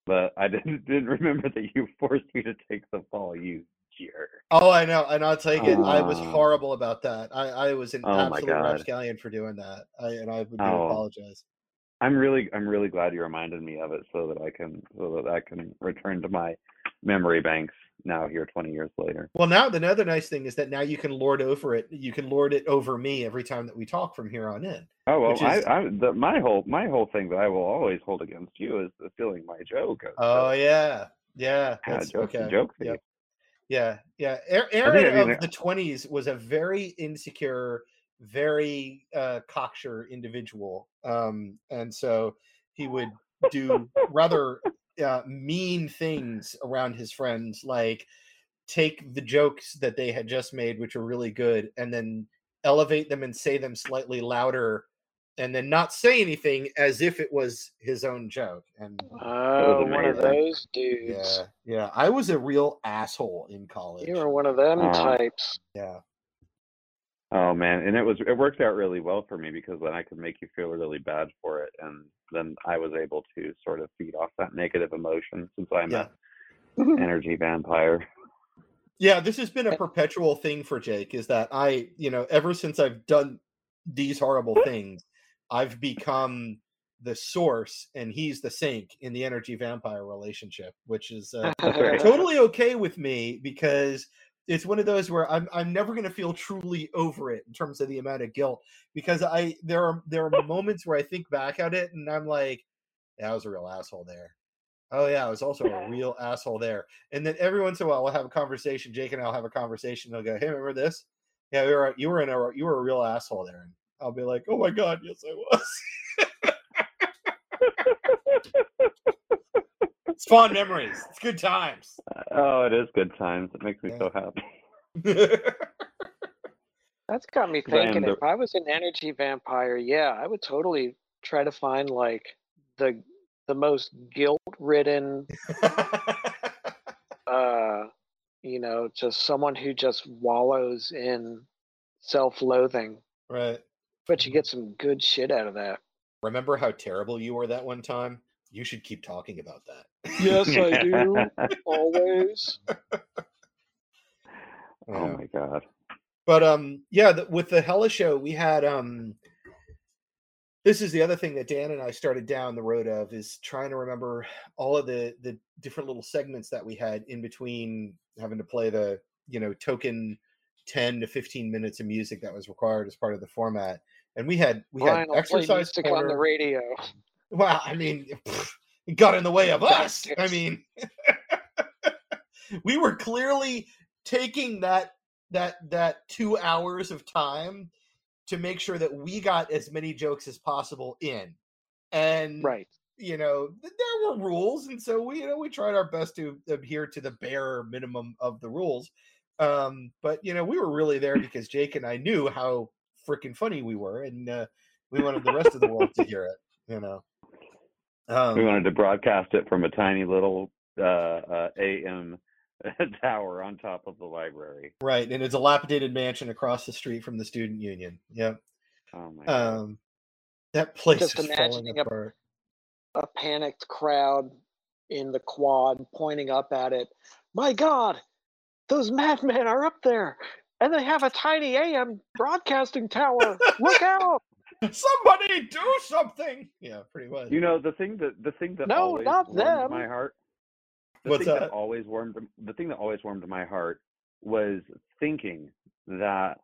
But I didn't didn't remember that you forced me to take the fall. You jerk. Oh, I know, and I'll take it. I was Ah. horrible about that. I, I was an Oh absolute rapscallion for doing that. I, and I do Oh. apologize. I'm really I'm really glad you reminded me of it so that I can so that I can return to my memory banks now here 20 years later. Well, now the other nice thing is that now you can lord over it. You can lord it over me every time that we talk from here on in. Oh well, is- I, I the, my whole my whole thing that I will always hold against you is the stealing my joke. Oh yeah, yeah. yeah, That's joke, okay. joke. Yep. Yeah, yeah. A- I Aaron mean, of the twenties was a very insecure, very uh, cocksure individual, um, and so he would do rather uh, mean things around his friends, like take the jokes that they had just made, which are really good, and then elevate them and say them slightly louder, and then not say anything as if it was his own joke. And Oh, one of those dudes. yeah, yeah, I was a real asshole in college. You were one of them Oh. types. Yeah. Oh man, and it was it worked out really well for me because then I could make you feel really bad for it, and then I was able to sort of feed off that negative emotion since I'm Yeah. an energy vampire. Yeah, this has been a perpetual thing for Jake is that I, you know, ever since I've done these horrible things, I've become the source and he's the sink in the energy vampire relationship, which is uh, totally okay with me because it's one of those where I'm I'm never going to feel truly over it in terms of the amount of guilt because I there are there are moments where I think back at it and I'm like, yeah, I was a real asshole there. Oh yeah, I was also a real asshole there. And then every once in a while we'll have a conversation. Jake and I'll have a conversation. They'll go, "Hey, remember this? Yeah, you were you were in a you were a real asshole there." And I'll be like, "Oh my god, yes I was." it's fond memories. It's good times. Oh, it is good times. It makes me Yeah. so happy. That's got me thinking. the- If I was an energy vampire, yeah, I would totally try to find like the the most guilt-ridden, uh, you know, just someone who just wallows in self-loathing. right. But you get some good shit out of that. Remember how terrible you were that one time? You should keep talking about that. Yes, I do. Always. oh Yeah. my god. But um, yeah, the, with the Hella show, we had um. This is the other thing that Dan and I started down the road of is trying to remember all of the the different little segments that we had in between having to play the you know token ten to fifteen minutes of music that was required as part of the format, and we had we Brian had exercise music on the radio. Well, I mean, pff, it got in the way of us. I mean, we were clearly taking that that that two hours of time to make sure that we got as many jokes as possible in, and Right. you know there were rules, and so we you know we tried our best to adhere to the bare minimum of the rules. Um, but you know we were really there because Jake and I knew how freaking funny we were, and uh, we wanted the rest of the world to hear it. You know. Um, we wanted to broadcast it from a tiny little uh, uh, AM tower on top of the library. Right, and a dilapidated mansion across the street from the student union. Yep. Oh my god. Um, that place Just is falling imagining a- apart. a panicked crowd in the quad pointing up at it. My God, those madmen are up there, and they have a tiny AM broadcasting tower. Look out! Somebody do something. Yeah, pretty much. You know the thing that the thing that No, always not warmed them. my heart. The What's thing that? that always warmed the thing that always warmed my heart was thinking that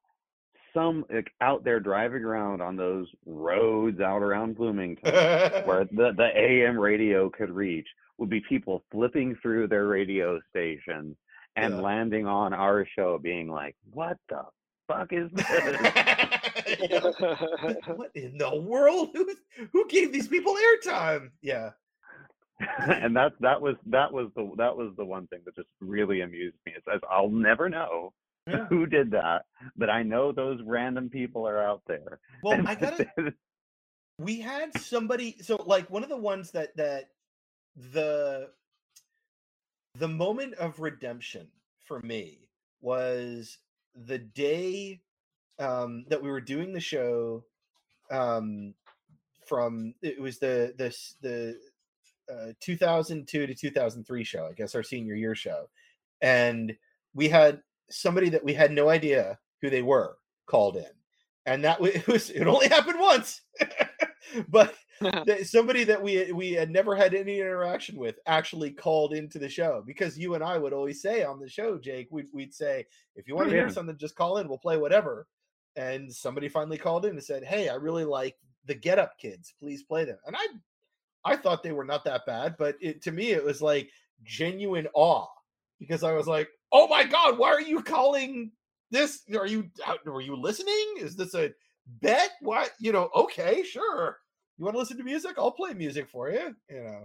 some like out there driving around on those roads out around Bloomington where the, the AM radio could reach would be people flipping through their radio stations and Yeah. landing on our show being like, What the fuck is this? Yeah. what in the world? Who who gave these people airtime? Yeah. and that that was that was the that was the one thing that just really amused me. It says I'll never know Yeah. who did that, but I know those random people are out there. Well, And I gotta we had somebody so like one of the ones that that the the moment of redemption for me was the day um that we were doing the show um from it was the this the uh, 2002 to 2003 show i guess our senior year show and we had somebody that we had no idea who they were called in and that wa- it was it only happened once but that somebody that we we had never had any interaction with actually called into the show because you and I would always say on the show, Jake, we'd, we'd say, if you want Oh, to hear yeah. something, just call in, we'll play whatever. And somebody finally called in and said, Hey, I really like the Get Up Kids. Please play them. And I I thought they were not that bad, but it to me it was like genuine awe because I was like, Oh my god, why are you calling this? Are you uh, are you listening? Is this a bet? What you know, okay, sure you want to listen to music? I'll play music for you. You know.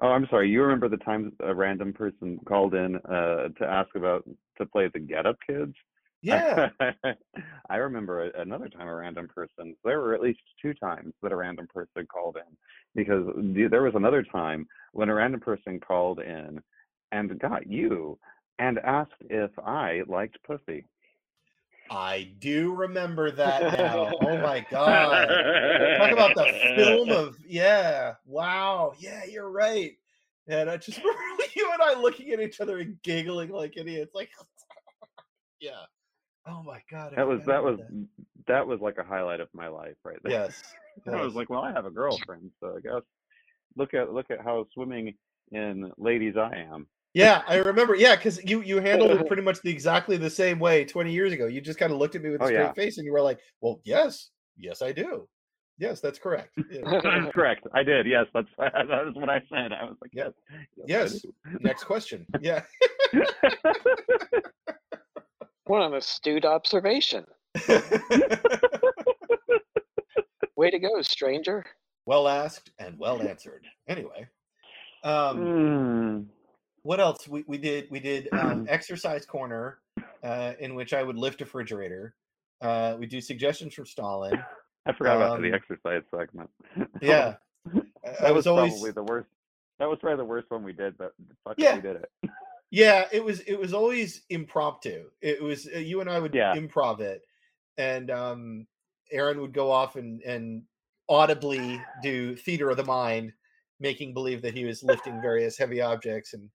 Oh, I'm sorry. You remember the time a random person called in uh, to ask about to play the Get Up Kids? Yeah. I remember another time a random person. There were at least two times that a random person called in because there was another time when a random person called in and got you and asked if I liked pussy. I do remember that now. oh my god. Talk about the film of yeah. Wow. Yeah, you're right. And I just remember you and I looking at each other and giggling like idiots. Like Yeah. Oh my god. I That was that was about that was like a highlight of my life right there. Yes. I was like, well, I have a girlfriend, so I guess look at look at how swimming in ladies I am. Yeah, I remember. Yeah, because you you handled it pretty much the exactly the same way 20 years ago. You just kind of looked at me with a Oh, straight yeah. face and you were like, Well, yes, yes, I do. Yes, that's correct. Yeah. That's correct. I did. Yes, that's that is what I said. I was like, Yeah. yes, Yes. Next question. Yeah. What an astute observation. Way to go, stranger. well asked and well answered. Anyway. Um Mm. What else we, we did we did um, exercise corner uh, in which i would lift a refrigerator uh, we do suggestions from stalin I forgot about Um, the exercise segment. yeah that I was, was always probably the worst. That was probably the worst one we did, but fuck Yeah. we did it. yeah it was it was always impromptu it was uh, you and i would Yeah. improv it and um aaron would go off and and audibly do theater of the mind making believe that he was lifting various heavy objects and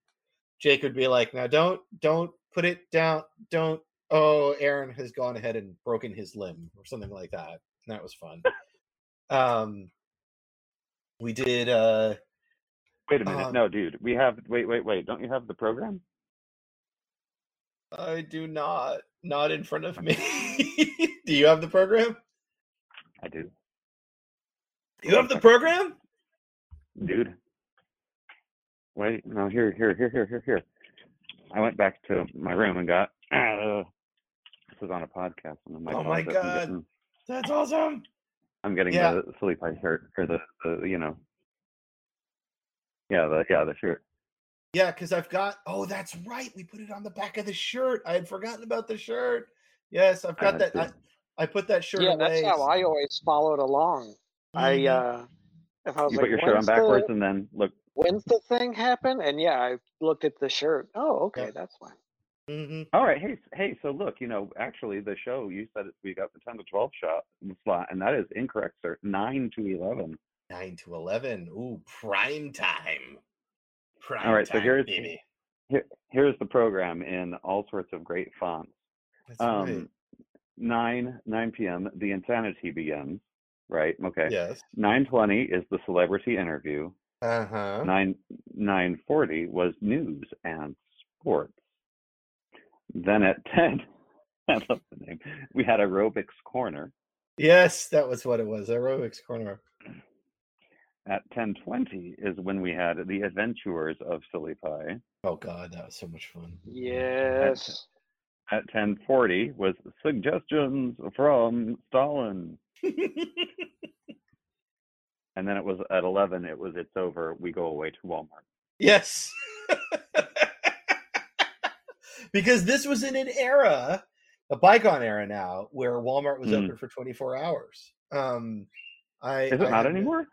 jake would be like now don't don't put it down don't oh aaron has gone ahead and broken his limb or something like that and that was fun um we did uh Wait a minute. Um, no, dude. We have. Wait, wait, wait. Don't you have the program? i do not not in front of me do you have the program I do, you have the program dude. Wait. No. Here. Here. Here. Here. Here. Here. I went back to my room and got. Uh, this is on a podcast. I'm in my Oh my God. getting, that's awesome I'm getting Yeah. the silly pie shirt or the, the you know. Yeah. The yeah the shirt. Yeah, because I've got. Oh, that's right. We put it on the back of the shirt. I had forgotten about the shirt. Yes, I've got Uh, that. I, I put that shirt yeah, away. that's how I always followed along. I Mhm. uh if I was You like, put your shirt on backwards the, and then look. When's the thing happen? And yeah, I looked at the shirt. Oh, okay, Yeah. that's fine. Mhm. All right. Hey. Hey. So look. You know. Actually, the show you said it, we got the ten to twelve shot in the slot, and that is incorrect, sir. Nine to eleven. nine to eleven. Ooh, prime time. Prime All right. So here's baby. here, here's the program in all sorts of great fonts. That's Um, right. nine nine p.m. The insanity begins. Right. Okay. Yes. Nine twenty is the celebrity interview. Uh huh. Nine nine forty was news and sports. Then at ten, I love the name. We had aerobics corner. Yes, that was what it was. Aerobics corner. At ten twenty is when we had the adventures of Silly Pie. Oh God, that was so much fun. Yes. At ten forty was suggestions from Stalin. And then it was at eleven. It was it's over. We go away to Walmart. Yes. because this was in an era, a bygone era now, where Walmart was Mm. open for 24 hours. Um, I Is it I not had- anymore?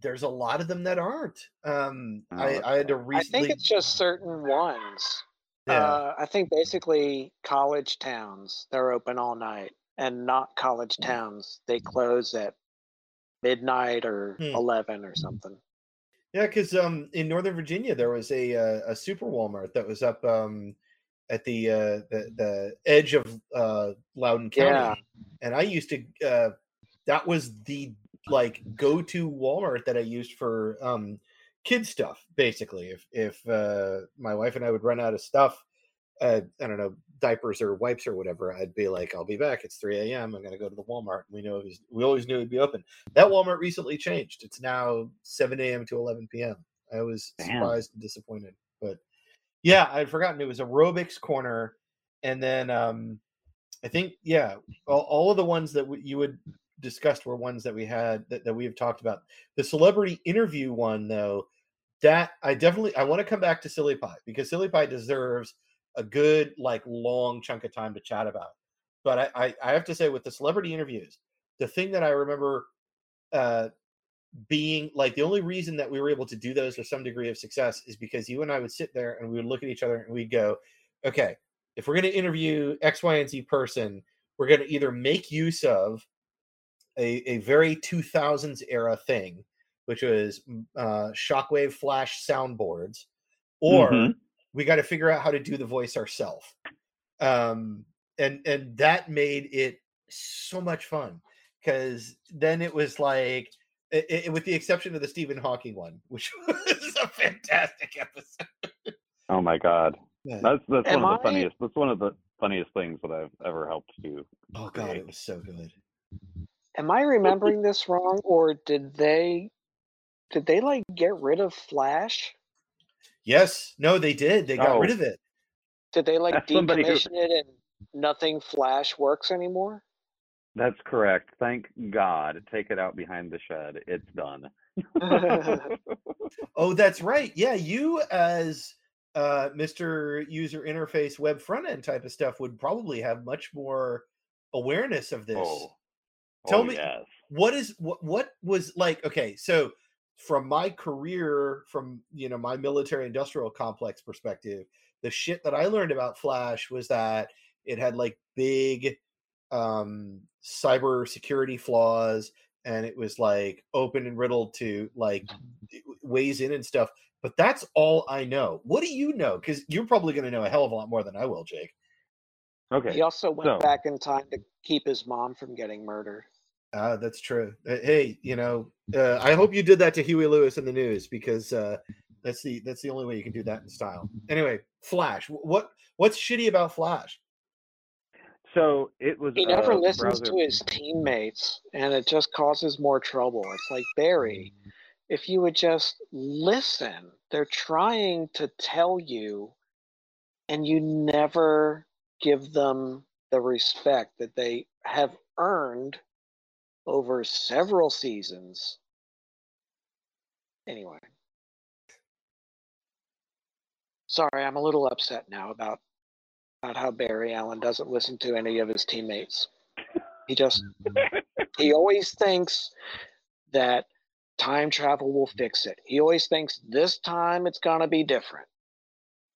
there's a lot of them that aren't. Um, Oh, I, I had to recently I think it's just certain ones. yeah. Uh, I think basically college towns they're open all night, and not college Mm. towns they close at midnight or Hmm. eleven or something. Yeah, because um, in Northern Virginia there was a uh, a super Walmart that was up um, at the uh, the the edge of uh, Loudoun County, Yeah. and I used to. Uh, that was the like go to Walmart that I used for um, kid stuff. Basically, if if uh, my wife and I would run out of stuff, uh, I don't know diapers or wipes or whatever, I'd be like, I'll be back. It's three a.m. I'm gonna go to the Walmart. We know was, we always knew it'd be open. That Walmart recently changed. It's now 7 a.m. to 11 p.m. I was Damn. surprised and disappointed, but yeah, I'd forgotten it was aerobics corner, and then um, I think yeah, all, all of the ones that w- you would discussed were ones that we had that, that we have talked about. The celebrity interview one though, that I definitely I want to come back to Silly Pie because Silly Pie deserves a good like long chunk of time to chat about. But I, I, I have to say with the celebrity interviews, the thing that I remember uh, being like the only reason that we were able to do those with some degree of success is because you and I would sit there and we would look at each other and we'd go, okay, if we're going to interview X, Y, and Z person, we're going to either make use of a, a very 2000s era thing, which was mm, uh, shockwave flash soundboards, or Mhm. We got to figure out how to do the voice ourselves. Um, and and that made it so much fun because then it was like, i i- with the exception of the Stephen Hawking one, which was a fantastic episode. Oh my god. Yeah. That's that's Am one of the I- funniest. That's one of the funniest things that I've ever helped do. Oh god, create. it was so good. Am I remembering this wrong, or did they did they like get rid of Flash? Yes, no, they did. They got rid Oh. of it. Did they like As somebody who- decommission it and nothing Flash works anymore? That's correct. Thank God. Take it out behind the shed. It's done. Oh, that's right. Yeah, you as uh, Mr. User Interface Web Front End type of stuff would probably have much more awareness of this. oh. Tell oh, me- Yes. What is what what was like? Okay, so from my career, from you know my military industrial complex perspective, the shit that I learned about Flash was that it had like big um cyber security flaws and it was like open and riddled to like ways in and stuff but that's all i know what do you know because you're probably going to know a hell of a lot more than i will jake Okay. He also went so- back in time to keep his mom from getting murdered. Uh, that's true. Hey you know uh, i hope you did that to Huey Lewis and the News because uh that's the that's the only way you can do that in style. Anyway flash what what's shitty about flash? So it was. He never uh, listens browser- to his teammates, and it just causes more trouble. It's like Barry, if you would just listen, they're trying to tell you, and you never give them the respect that they have earned over several seasons. Anyway. Sorry, I'm a little upset now about about how Barry Allen doesn't listen to any of his teammates. He just mm-hmm. he always thinks that time travel will fix it. He always thinks this time it's gonna be different.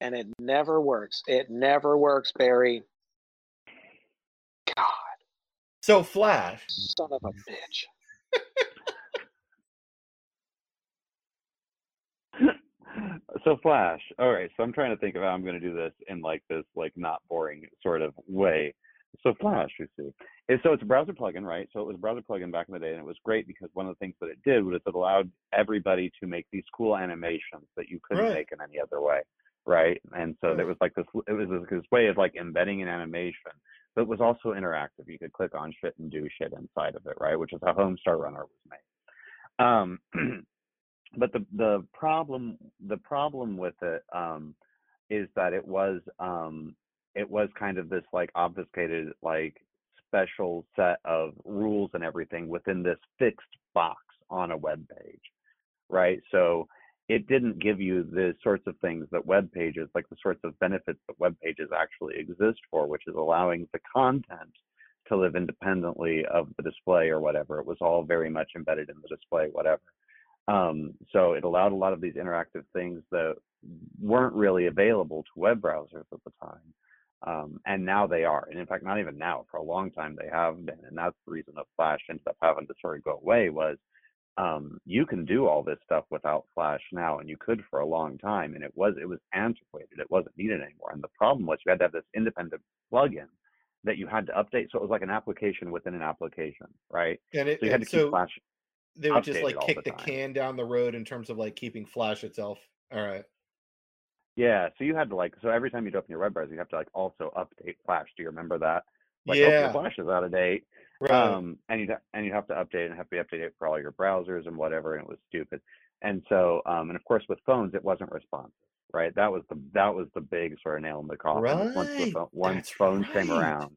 And it never works. It never works, Barry. God, so flash son of a bitch. so flash all right so i'm trying to think of how i'm going to do this in like this like not boring sort of way so flash you see is so it's a browser plugin right so it was a browser plugin back in the day and it was great because one of the things that it did was it allowed everybody to make these cool animations that you couldn't Right. make in any other way right and so there was like this it was this, this way of like embedding an animation but was also interactive. You could click on shit and do shit inside of it right? Which is how homestar runner was made. Um but the the problem the problem with it um is that it was um it was kind of this like obfuscated like special set of rules and everything within this fixed box on a web page right? So it didn't give you the sorts of things that web pages like the sorts of benefits that web pages actually exist for which is allowing the content to live independently of the display or whatever it was all very much embedded in the display whatever Um, so it allowed a lot of these interactive things that weren't really available to web browsers at the time. Um, and now they are. And in fact, not even now, for a long time they have been. And that's the reason that Flash ended up having to sort of go away was um, you can do all this stuff without Flash now, and you could for a long time. And it was it was antiquated. It wasn't needed anymore. And the problem was you had to have this independent plugin that you had to update. So it was like an application within an application, right? And it So you had to so Flash they would just like kick the the can down the road in terms of like keeping Flash itself. All right. Yeah, so you had to like so every time you'd open your web browser, you have to like also update Flash. Do you remember that? Like, oh, your yeah. Flash is out of date. Right. Um, and you'd and you'd have to update and have to be updated for all your browsers and whatever, and it was stupid. And so, um, and of course, with phones, it wasn't responsive, right? That was the that was the big sort of nail in the coffin. was Once the phone, once phones came around,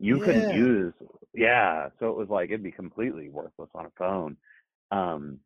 you couldn't use, yeah. So it was like it'd be completely worthless on a phone. Um,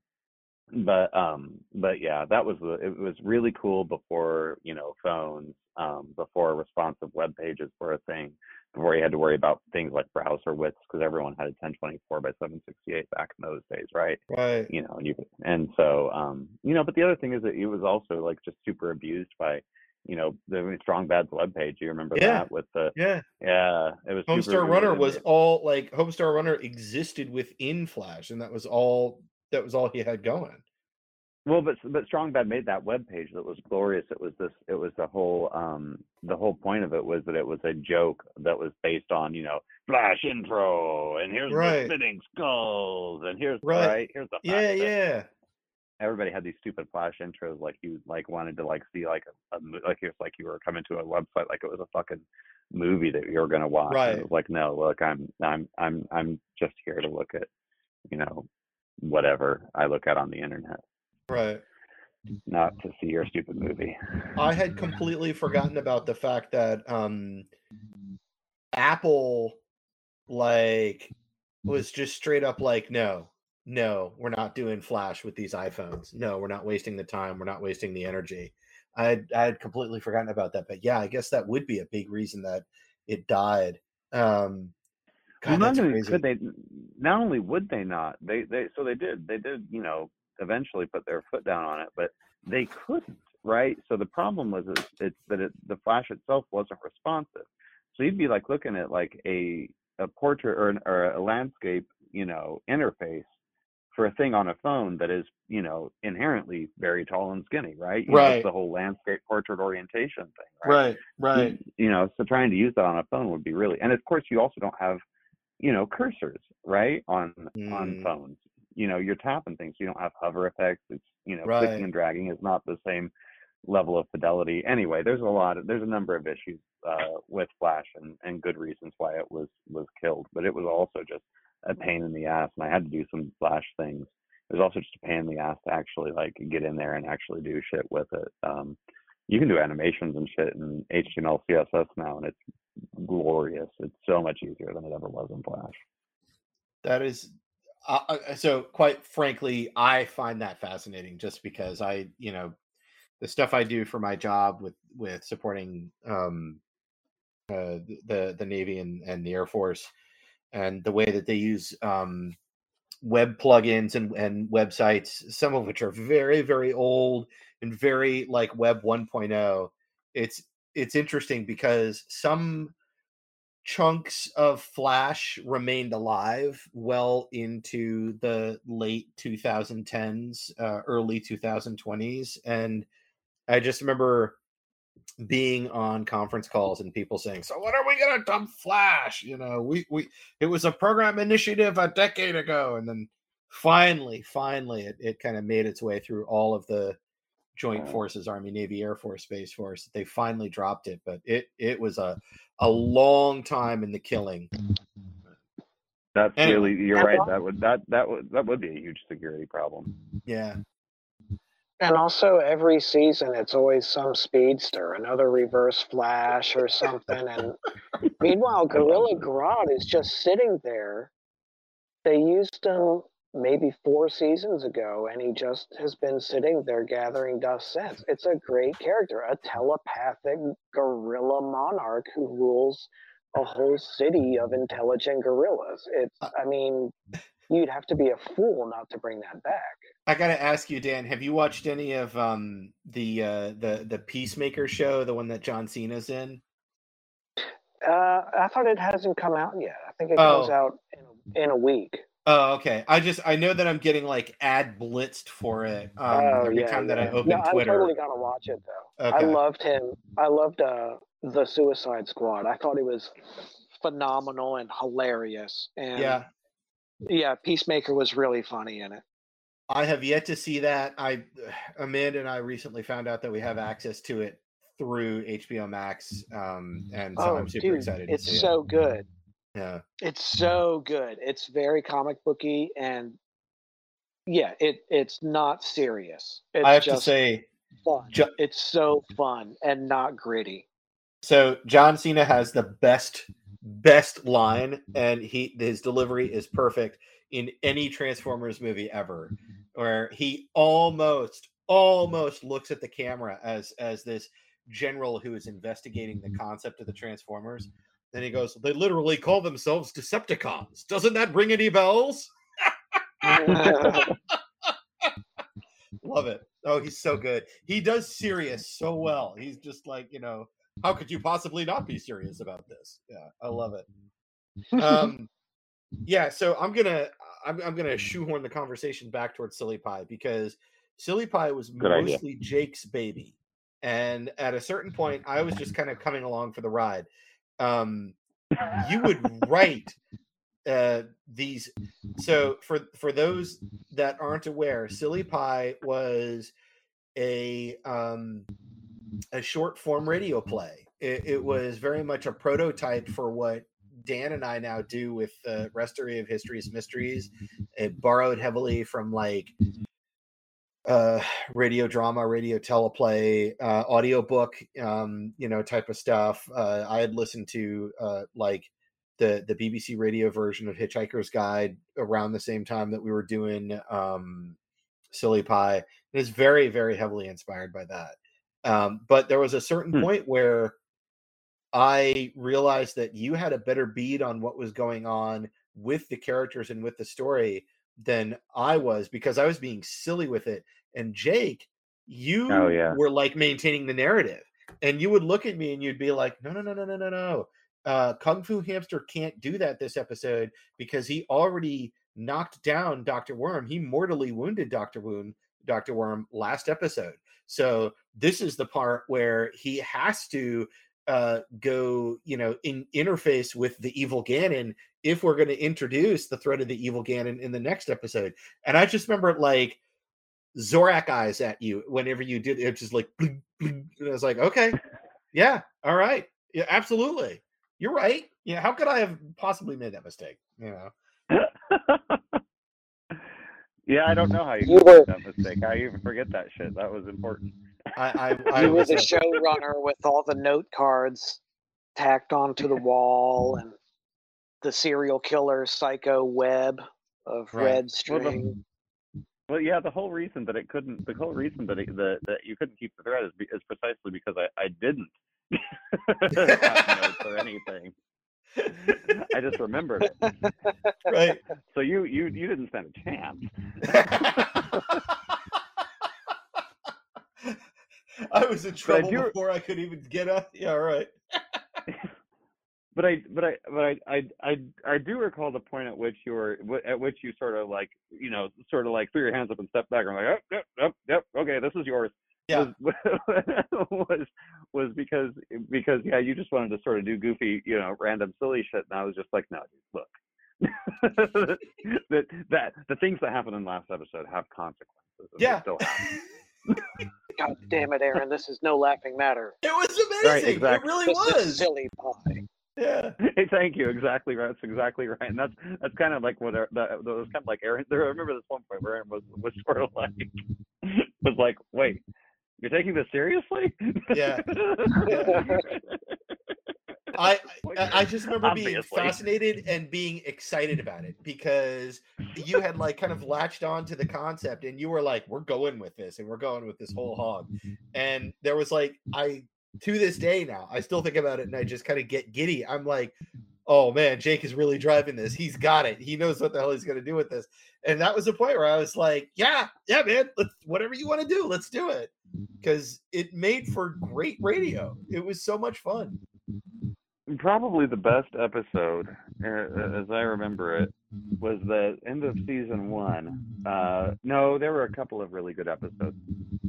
but um but yeah that was the it was really cool before you know phones um before responsive web pages were a thing before you had to worry about things like browser widths because everyone had a 1024 by 768 back in those days right Right. you know and you and so um you know but the other thing is that it was also like just super abused by you know the strong bad's web page you remember Yeah. that with the Yeah. yeah it was super Homestar Runner was all like Homestar Runner existed within Flash, and that was all that was all he had going. Well, but but Strong Bad made that web page that was glorious. It was this. It was the whole. Um, the whole point of it was that it was a joke that was based on you know flash intro and here's Right. the spinning skulls and here's Right. right, here's the Yeah, yeah. Everybody had these stupid flash intros like you like wanted to like see like a, a like it's like you were coming to a website like it was a fucking movie that you were gonna watch. Right. it was like no, look, I'm I'm I'm I'm just here to look at you know whatever I look at on the internet Right. not to see your stupid movie. I had completely forgotten about the fact that um Apple like was just straight up like no no we're not doing flash with these iPhones no we're not wasting the time we're not wasting the energy I had, I had completely forgotten about that but yeah I guess that would be a big reason that it died um well, not only crazy. could they, not only would they not, they they so they did they did you know eventually put their foot down on it, but they couldn't, right? So the problem was it's, it's that it, the flash itself wasn't responsive. So you'd be like looking at like a a portrait or, an, or a landscape, you know, interface for a thing on a phone that is, you know, inherently very tall and skinny, right? You know, Right. the whole landscape portrait orientation thing, right? right right you know so trying to use that on a phone would be really and of course you also don't have you know cursors right on on Mm. phones you know you're tapping things you don't have hover effects it's you know Right. clicking and dragging is not the same level of fidelity anyway there's a lot of there's a number of issues uh with flash and and good reasons why it was was killed but it was also just a pain in the ass and i had to do some flash things it was also just a pain in the ass to actually like get in there and actually do shit with it um you can do animations and shit in HTML, CSS now, and it's glorious. It's so much easier than it ever was in Flash. That is, uh, uh, so quite frankly, I find that fascinating just because I, you know, the stuff I do for my job with with supporting um, uh, the the Navy and, and the Air Force, and the way that they use um, web plugins and, and websites, some of which are very very old and very like Web 1.0. It's it's interesting because some chunks of Flash remained alive well into the late 2010s, uh, early 2020s. And I just remember being on conference calls and people saying, So what are we gonna dump Flash? You know, we we it was a program initiative a decade ago, and then finally, finally it, it kind of made its way through all of the joint forces, Army, Navy, Air Force, Space Force. They finally dropped it, but it it was a a long time in the killing. That's Anyway. really you're And right. al- That would that that would that would be a huge security problem. Yeah. And also, every season, it's always some speedster, another reverse flash or something. And meanwhile, Gorilla Grodd is just sitting there. They used him maybe four seasons ago, and he just has been sitting there gathering dust since. It's a great character, a telepathic gorilla monarch who rules a whole city of intelligent gorillas. It's, I mean, you'd have to be a fool not to bring that back. I gotta ask you, Dan. Have you watched any of um the uh the the Peacemaker show, the one that John Cena's in? Uh, I thought it hasn't come out yet. I think it comes Oh. out in in a week. Oh, okay. I just I know that I'm getting like ad blitzed for it um, oh every yeah, time that I open no, Twitter. I'm totally gonna watch it though. I loved him. I loved uh, the Suicide Squad. I thought he was phenomenal and hilarious. And yeah, yeah, Peacemaker was really funny in it. I have yet to see that. I Amanda and I recently found out that we have access to it through HBO Max, um, and so oh, I'm super dude, excited to it's so good. Yeah. It's mm-hmm. so good. It's very comic booky and yeah, it it's not serious. It's I have to say, fun. ju- it's so mm-hmm. fun and not gritty. So John Cena has the best best line, mm-hmm. and he his delivery is perfect in any Transformers movie ever, where he almost almost looks at the camera as as this general who is investigating the concept of the Transformers. Then he goes, "They literally call themselves Decepticons. Doesn't that ring any bells?" Love it. Oh, he's so good. He does serious so well. He's just like, you know, how could you possibly not be serious about this? Yeah, I love it. Um, yeah, so I'm gonna I'm, I'm gonna shoehorn the conversation back towards Silly Pie because Silly Pie was Good idea. mostly Jake's baby, and at a certain point, I was just kind of coming along for the ride. Um, you would write uh, these. So for for those that aren't aware, Silly Pie was a um, a short form radio play. It, it was very much a prototype for what Dan and I now do with the Restory of History's Mysteries. It borrowed heavily from like uh radio drama radio teleplay uh audiobook um you know type of stuff. Uh i had listened to uh like the the bbc radio version of hitchhiker's guide around the same time that we were doing um silly pie And it is very very heavily inspired by that. Um but there was a certain Hmm. point where i realized that you had a better bead on what was going on with the characters and with the story than i was because i was being silly with it and jake you Oh, yeah. were like maintaining the narrative and you would look at me and you'd be like no no no no no no no. Uh kung fu hamster can't do that this episode because he already knocked down dr worm. He mortally wounded dr wound dr worm last episode. So this is the part where he has to uh go you know in interface with the evil ganon if we're going to introduce the threat of the evil ganon in the next episode. And i just remember like zorak eyes at you whenever you did it's just like "Bling, bling," and i was like okay yeah all right yeah absolutely you're right yeah how could i have possibly made that mistake you know yeah, I don't mm. know how you, You can were- that mistake. How you even forget that shit? That was important. i i, I you were was the a- showrunner with all the note cards tacked onto the wall and the serial killer psycho web of Right. red Well, the- string. Well, yeah, the whole reason that it couldn't, the whole reason that it, that, that you couldn't keep the thread is, be- is precisely because I, I didn't have notes or anything. I just remembered it. right So you you you didn't stand a chance. I was in trouble do- before I could even get up. Yeah, all right. But I but I but I I I, I do recall the point at which you were at which you sort of like you know sort of like threw your hands up and stepped back and I'm like oh, yep yep yep okay this is yours. Yeah. Was, was was because because yeah you just wanted to sort of do goofy you know random silly shit and I was just like no look that that the things that happened in the last episode have consequences. Yeah. still. God damn it, Aaron! This is no laughing matter. It was amazing. exactly. It really This was. silly pie. Yeah. Hey, thank you. Exactly right. That's exactly right. And that's that's kind of like what that, that was kind of like Aaron. There, I remember this one point where Aaron was was sort of like was like, "Wait, you're taking this seriously?" Yeah. I, I I just remember being fascinated and being excited about it because you had like kind of latched on to the concept and you were like, we're going with this and we're going with this whole hog. And there was like, I to this day now, I still think about it and I just kind of get giddy. I'm like, oh man, Jake is really driving this. He's got it. He knows what the hell he's going to do with this. And that was the point where I was like, yeah, yeah, man, let's whatever you want to do, let's do it. Because it made for great radio. It was so much fun. Probably the best episode, as I remember it, was the end of season one. Uh, no, there were a couple of really good episodes.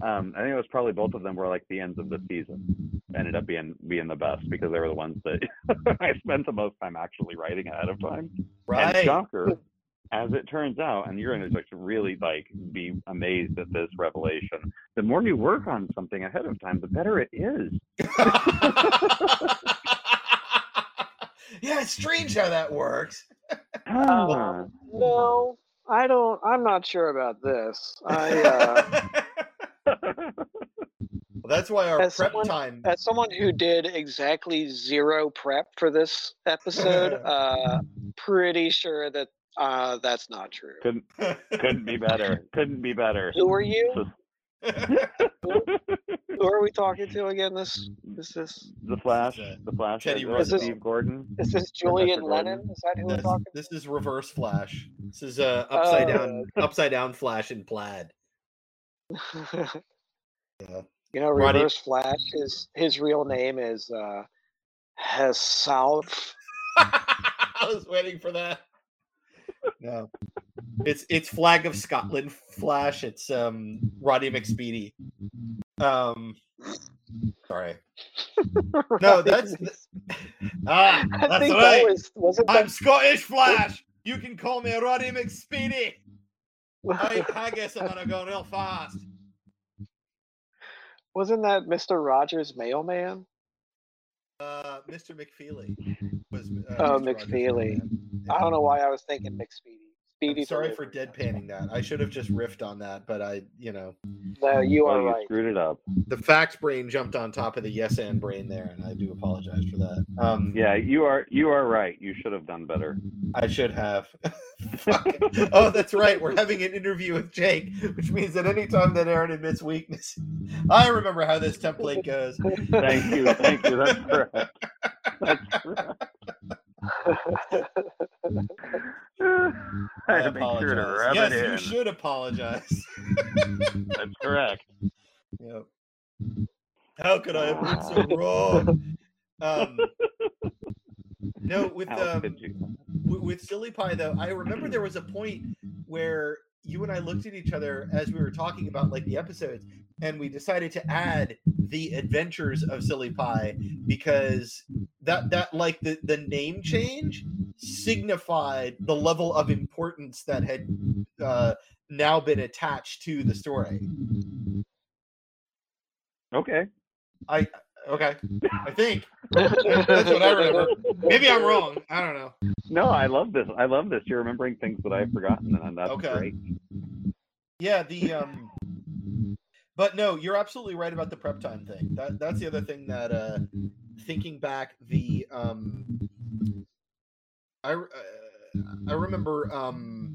Um, I think it was probably both of them were like the ends of the season. Ended up being being the best because they were the ones that I spent the most time actually writing ahead of time. Right. And shocker, as it turns out, and you're going to really like be amazed at this revelation. The more you work on something ahead of time, the better it is. yeah, it's strange how that works. Ah. No, I don't. I'm not sure about this. I, uh, well, that's why our As prep someone- time. as someone who did exactly zero prep for this episode, uh, pretty sure that uh, that's not true. couldn't couldn't be better. Couldn't be better. Who are you? Who are we talking to again? This is this The Flash, uh, the Flash, Teddy uh, Roosevelt. Steve Gordon. is this Julian Lennon? Is that who we're this, talking? this is reverse flash. This is uh, upside Oh. down, upside down flash in plaid. Yeah. You know, Roddy- Reverse Flash is his real name is uh, Hessalf. I was waiting for that. No, it's it's flag of Scotland flash. It's um Roddy McSpeedy. Um, sorry. No, that's ah, I that's think right. that was I'm that Scottish Flash. You can call me Roddy McSpeedy. I haggis and I'm going to go real fast. wasn't that Mr. Rogers mailman? Uh, Mr. McFeely was. Uh, Oh, Mr. McFeely. I don't know why I was thinking McSpeedy. I'm sorry for deadpanning that. I should have just riffed on that, but I, you know, No, you Oh, are you right. screwed it up. the facts brain jumped on top of the yes and brain there, and I do apologize for that. Um, Yeah, you are you are right. You should have done better. I should have. Oh, that's right. We're having an interview with Jake, which means that anytime that Aaron admits weakness, I remember how this template goes. Thank you, thank you. That's correct. That's correct. I I had to make sure to apologize. rub Yes, it you should apologize. That's correct. Yep. How could I have been so wrong? Um, no, with How um, could you? w- with Silly Pie though, I remember there was a point where you and I looked at each other as we were talking about like the episodes, and we decided to add the Adventures of Silly Pie because that that like the the name change signified the level of importance that had uh, now been attached to the story. Okay. I okay, I think that's what I remember. Maybe I'm wrong. I don't know. No, I love this. I love this. You're remembering things that I've forgotten, and that's Okay. great. Yeah, the um but no, you're absolutely right about the prep time thing. That that's the other thing that uh thinking back the um I uh, I remember um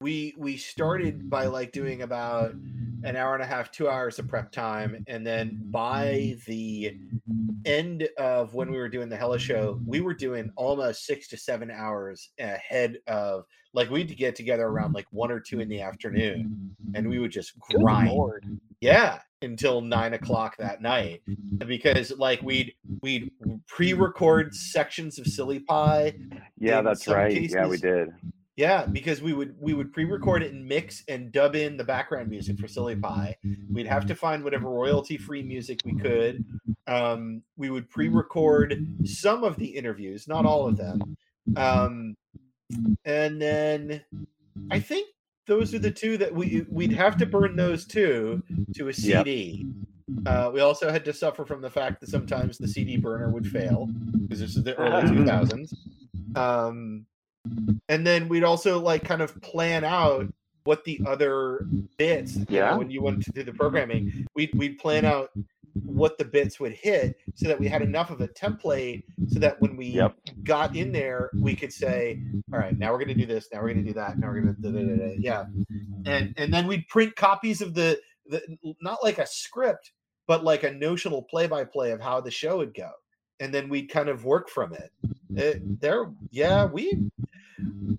we we started by like doing about an hour and a half, 2 hours of prep time and then by the end of when we were doing the Hella show, we were doing almost 6 to 7 hours ahead of like we'd get together around like one or two in the afternoon and we would just grind yeah until nine o'clock that night because like we'd we'd pre-record sections of silly pie Yeah, that's right. Yeah, we did. Yeah because we would we would pre-record it and mix and dub in the background music for silly pie. We'd have to find whatever royalty free music we could. Um, we would pre-record some of the interviews not all of them. Um, and then i think those are the two that we we'd have to burn those two to a Yep. cd uh, we also had to suffer from the fact that sometimes the cd burner would fail because this is the early 2000s um, and then we'd also like kind of plan out what the other bits you know, Yeah. when you went to do the programming we'd, we'd plan out what the bits would hit so that we had enough of a template so that when we Yep. got in there we could say all right now we're going to do this now we're going to do that now we're going to yeah and and then we'd print copies of the, the not like a script but like a notional play by play of how the show would go and then we'd kind of work from it it, there, yeah, we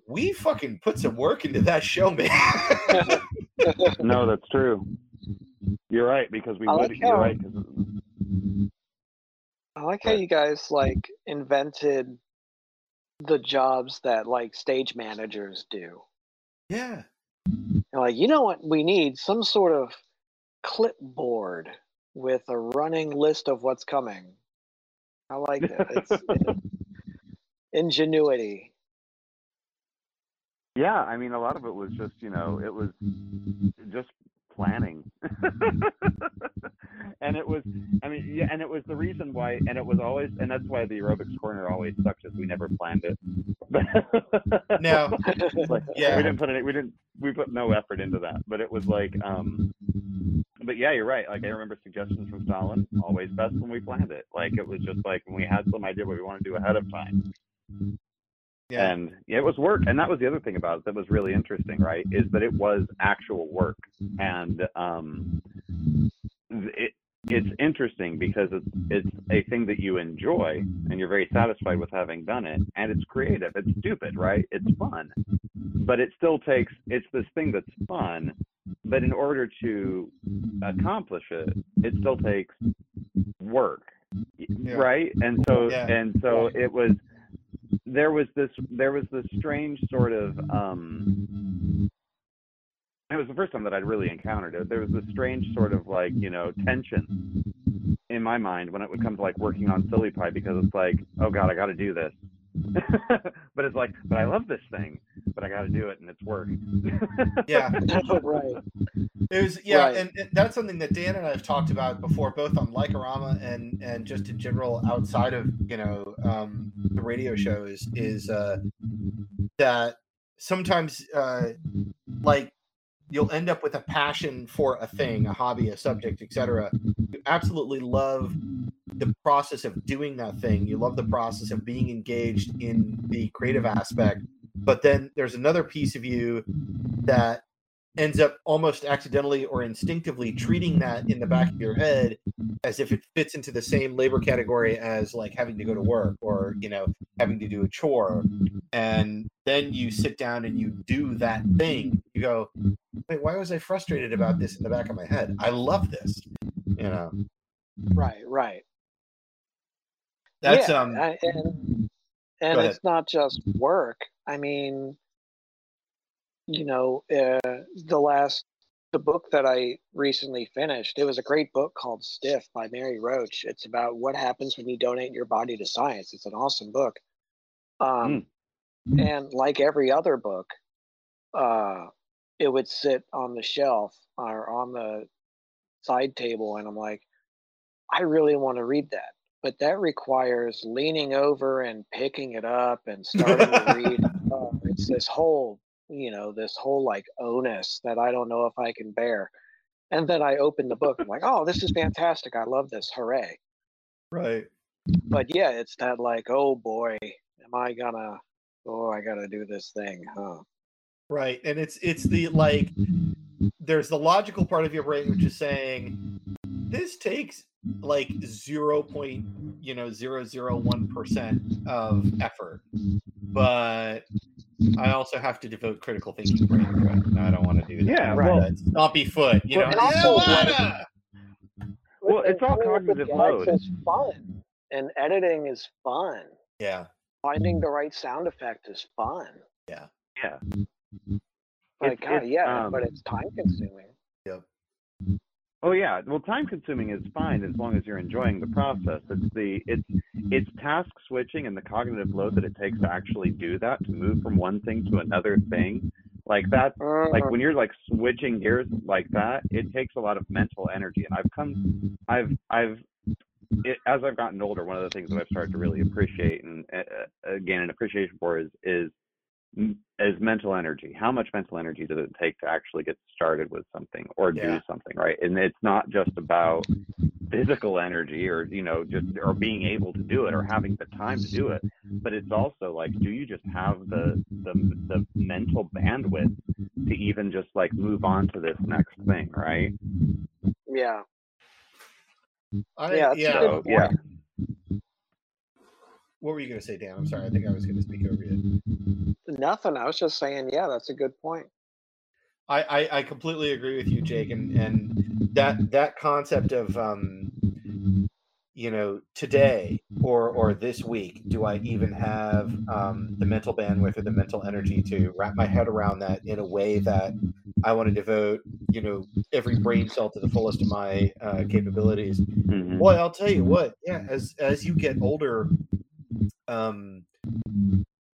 we fucking put some work into that show, man. no, that's true. You're right because we I would. like you're how- right 'cause- I like how you guys like invented the jobs that like stage managers do. yeah, And like, you know what we need? Some sort of clipboard with a running list of what's coming. I like it. It's it, eh, ingenuity. Yeah, I mean, a lot of it was just, you know, it was just planning. and it was, I mean, yeah, and it was the reason why, and it was always, and that's why the aerobics corner always sucks is we never planned it. No. like, Yeah. we didn't put any, we didn't, we put no effort into that. But it was like, um, but yeah, you're right. Like I remember suggestions from Stalin, always best when we planned it. Like it was just like when we had some idea what we want to do ahead of time. Yeah, And yeah, it was work. And that was the other thing about it that was really interesting, right? Is that it was actual work. And um, it, it's interesting because it's, it's a thing that you enjoy and you're very satisfied with having done it. And it's creative. It's stupid, right? It's fun. But it still takes, it's this thing that's fun. But in order to accomplish it, it still takes work. Yeah. Right. And so, Yeah. and so it was, there was this there was this strange sort of um it was the first time that I'd really encountered it. There was this strange sort of like, you know, tension in my mind when it would come to like working on Silly Pie because it's like, oh god, I gotta do this. but it's like, but I love this thing, but I gotta do it and it's work. yeah. right. It was yeah, Right. and and that's something that Dan and I have talked about before, both on Like-O-Rama and and just in general outside of you know um, the radio shows. Is uh, that sometimes uh, like you'll end up with a passion for a thing, a hobby, a subject, etc. You absolutely love the process of doing that thing. You love the process of being engaged in the creative aspect, but then there's another piece of you that ends up almost accidentally or instinctively treating that in the back of your head as if it fits into the same labor category as like having to go to work or you know having to do a chore. And then you sit down and you do that thing. You go wait why was i frustrated about this in the back of my head? I love this you know? Right, right. that's yeah, um I- and and it's not just work. I mean, you know, uh, the last the book that I recently finished, it was a great book called Stiff by Mary Roach. It's about what happens when you donate your body to science. It's an awesome book. Um, and like every other book, uh, it would sit on the shelf or on the side table, and I'm like, I really want to read that but that requires leaning over and picking it up and starting to read. Uh, it's this whole, you know, this whole like onus that I don't know if I can bear. And then I open the book. I'm like, oh, this is fantastic. I love this. Hooray. right But yeah, it's that like, oh boy, am I gonna, oh, I gotta do this thing, huh? Right. And it's it's the like there's the logical part of your brain which is saying this takes like zero point you know zero zero one percent of effort. But I also have to devote critical thinking brain to it. And I don't want to do that. Yeah, right. well- That stompy foot, you Well, know. and "Yeah, also, wanna!" Well, it's all coming up with cognitive load. is fun, and editing is fun. yeah. Finding the right sound effect is fun. Yeah. Like, It's- God, it's, yeah, um, but it's time consuming. Oh yeah, well, time consuming is fine as long as you're enjoying the process. It's the it's it's task switching and the cognitive load that it takes to actually do that to move from one thing to another thing. Like that, like Mhm. when you're like switching gears like that, it takes a lot of mental energy. And I've come, I've I've it, as I've gotten older, one of the things that I've started to really appreciate and uh, uh, gain an appreciation for is is is mental energy. How much mental energy does it take to actually get started with something or do Yeah. something, right? And it's not just about physical energy or you know just or being able to do it or having the time to do it, but it's also like, do you just have the the the mental bandwidth to even just like move on to this next thing, right? yeah, I, Yeah, yeah. So yeah, what were you going to say, Dan? I'm sorry. I think I was going to speak over you. Nothing. I was just saying, yeah, that's a good point. I, I, I completely agree with you, Jake, and and that that concept of um, you know, today or or this week, do I even have um, the mental bandwidth or the mental energy to wrap my head around that in a way that I want to devote, you know, every brain cell to the fullest of my uh, capabilities? Mhm. Boy, I'll tell you what. Yeah, as as you get older, um,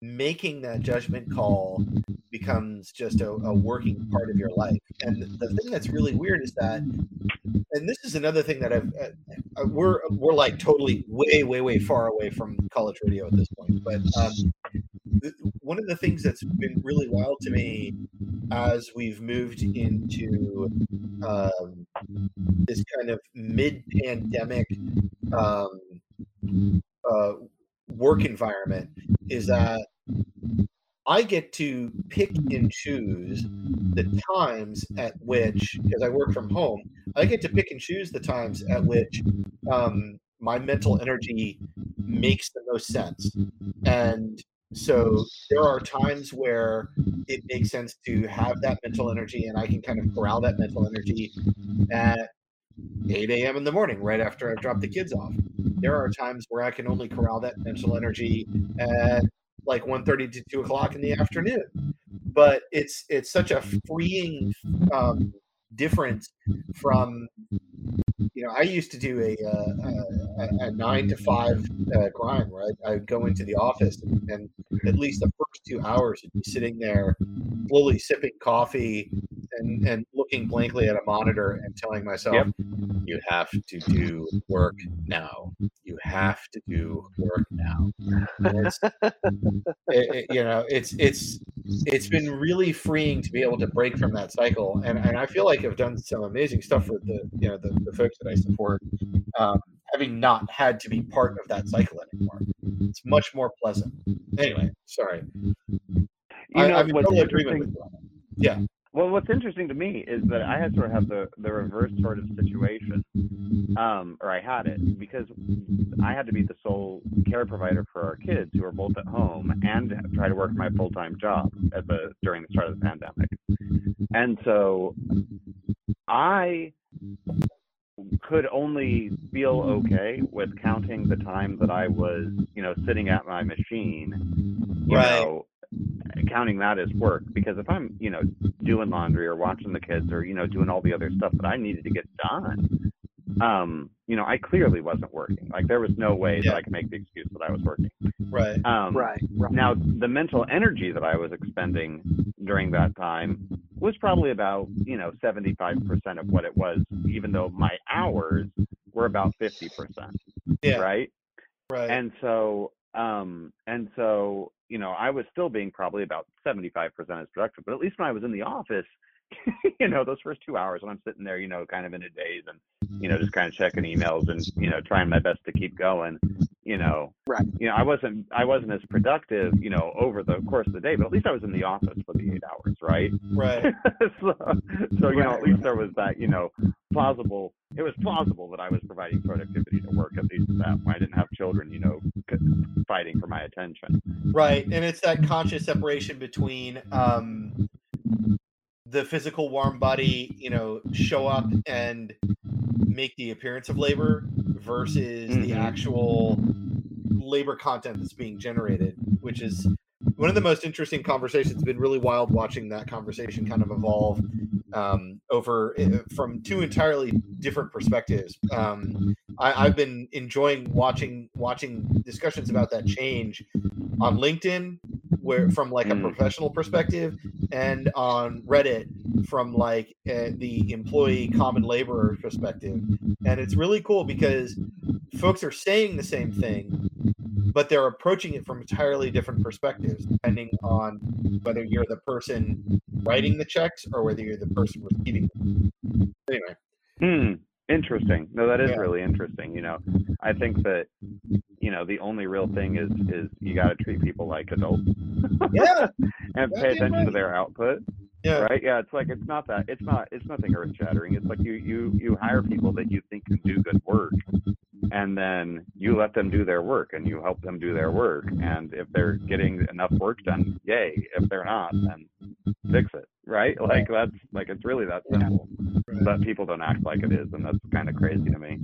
making that judgment call becomes just a, a working part of your life. And the thing that's really weird is that, and this is another thing that I've, uh, uh, we're we're like totally way way way far away from college radio at this point. But um, th- one of the things that's been really wild to me as we've moved into um, this kind of mid-pandemic um, uh, work environment is that I get to pick and choose the times at which, because I work from home, I get to pick and choose the times at which um, my mental energy makes the most sense. And so there are times where it makes sense to have that mental energy, and I can kind of corral that mental energy at 8 a.m. in the morning, right after I've dropped the kids off. There are times where I can only corral that mental energy at like 1.30 to 2 o'clock in the afternoon. But it's it's such a freeing um, difference from you know I used to do a uh, a, a nine to five uh, grind where I, I would go into the office and, and at least the first two hours would be sitting there slowly sipping coffee and, and looking blankly at a monitor and telling myself Yep. you have to do work now. You have to do work now. It's, it, it- you know it's it's it's been really freeing to be able to break from that cycle. And, and i feel like i've done some amazing stuff for the you know the, the folks that i support um, having not had to be part of that cycle anymore. It's much more pleasant. Anyway sorry. You I, know i'm what's total agreement interesting? yeah. Well, what's interesting to me is that I had sort of have the the reverse sort of situation, um, or I had it because I had to be the sole care provider for our kids who were both at home and try to work my full time job at the during the start of the pandemic, and so I could only feel okay with counting the time that I was, you know, sitting at my machine, you Right. know, counting that as work because if I'm, you know, doing laundry or watching the kids or, you know, doing all the other stuff that I needed to get done, um, you know, I clearly wasn't working. Like there was no way Yeah. that I could make the excuse that I was working. right Um, Right. Right. now, the mental energy that I was expending during that time was probably about, you know, 75% of what it was, even though my hours were about 50%, yeah. right? right. And so, um, and so, you know, I was still being probably about 75% as productive, but at least when I was in the office, you know, those first two hours when I'm sitting there, you know, kind of in a daze and, you know, just kind of checking emails and, you know, trying my best to keep going, you know, Right. you know, I wasn't, I wasn't as productive, you know, over the course of the day, but at least I was in the office for the eight hours, right? right so, so, you know, at least there was that, you know, plausible, it was plausible that I was providing productivity to work, at least that when I didn't have children, you know, fighting for my attention. Right, and it's that conscious separation between um, the physical warm body, you know, show up and make the appearance of labor versus the Mhm. actual labor content that's being generated, which is one of the most interesting conversations. It's been really wild watching that conversation kind of evolve um, over uh, from two entirely different perspectives. Um, I, I've been enjoying watching watching discussions about that change on LinkedIn, where from like a professional perspective, and on Reddit from like uh, the employee common laborer perspective. And it's really cool because folks are saying the same thing, but they're approaching it from entirely different perspectives, depending on whether you're the person writing the checks or whether you're the person receiving them. Anyway, Hmm. Interesting. No, that is Yeah. really interesting. You know, I think that, you know, the only real thing is is you got to treat people like adults yeah, and pay attention to their output. yeah, Right? Yeah. It's like it's not that. It's not. It's nothing earth shattering. It's like you you you hire people that you think can do good work, and then you let them do their work and you help them do their work and if they're getting enough work done yay if they're not then fix it right like that's like it's really that simple but people don't act like it is and that's kind of crazy to me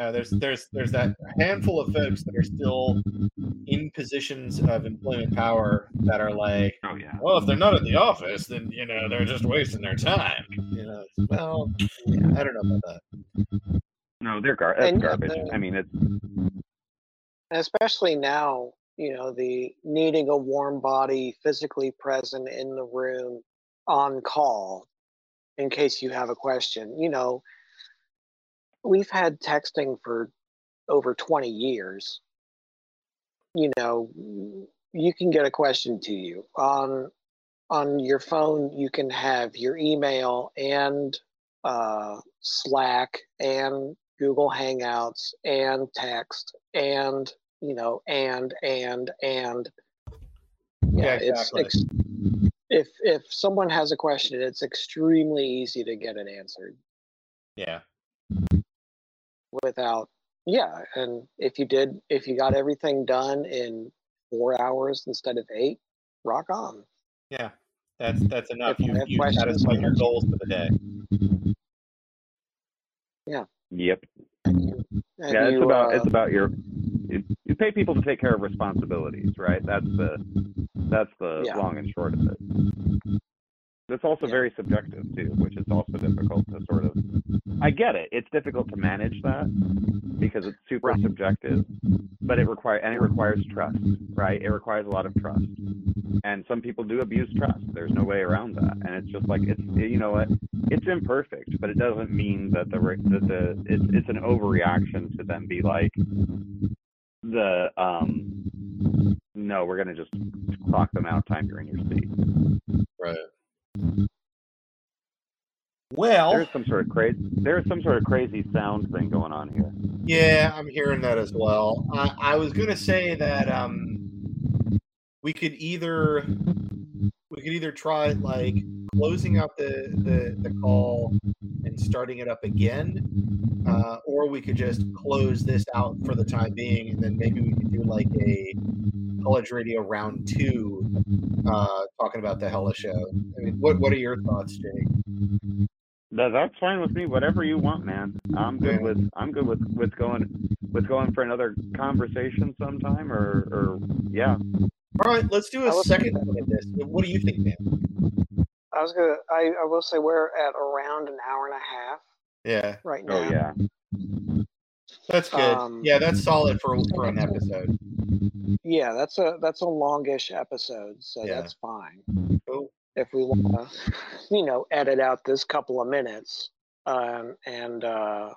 Uh, there's there's there's that handful of folks that are still in positions of employment power that are like, oh yeah well, if they're not at the office, then you know they're just wasting their time. You know, well, I don't know about that. no they're gar- that's And, yeah, garbage the- i mean it's especially now, you know, the needing a warm body physically present in the room on call in case you have a question. You know, we've had texting for over 20 years. You know, you can get a question to you on on your phone. You can have your email and uh, Slack and Google Hangouts and text and you know and and and Yeah, it's exactly. ex- if if someone has a question, it's extremely easy to get it answered Yeah, without yeah. And if you did, if you got everything done in four hours instead of eight, rock on. yeah, that's that's enough. If You have you questions, satisfied your goals for the day. Yeah. Yep Have you, yeah it's you, about uh, it's about your you, you pay people to take care of responsibilities right that's the that's the Yeah. long and short of it that's also Yeah. very subjective too which is also difficult to sort of i get it. It's difficult to manage that because it's super Right. subjective but it requires and it requires trust right? It requires a lot of trust. And some people do abuse trust. There's no way around that. And it's just like it's you know what? It's imperfect but it doesn't mean that the that the it's it's an overreaction to then be like the um no we're gonna just clock them out time you're in your seat. Right. Well, there's some sort of crazy there's some sort of crazy sound thing going on here Yeah, I'm hearing that as well. I, I was gonna say that um, we could either we could either try like closing out the the, the call and starting it up again, uh, or we could just close this out for the time being, and then maybe we could do like a college radio round two, uh, talking about the Hella show. I mean, what what are your thoughts, Jake? No, that's fine with me. Whatever you want, man. I'm good Yeah. with I'm good with with going with going for another conversation sometime or or yeah. All right, let's do a was- second one of this. What do you think, man? I was gonna. I, I will say we're at around an hour and a half Yeah. right now. Oh yeah. That's good. Um, yeah, that's solid for for an episode. Yeah, that's a that's a longish episode, so Yeah. that's fine. Cool. If we want to, you know, edit out this couple of minutes, um, and uh,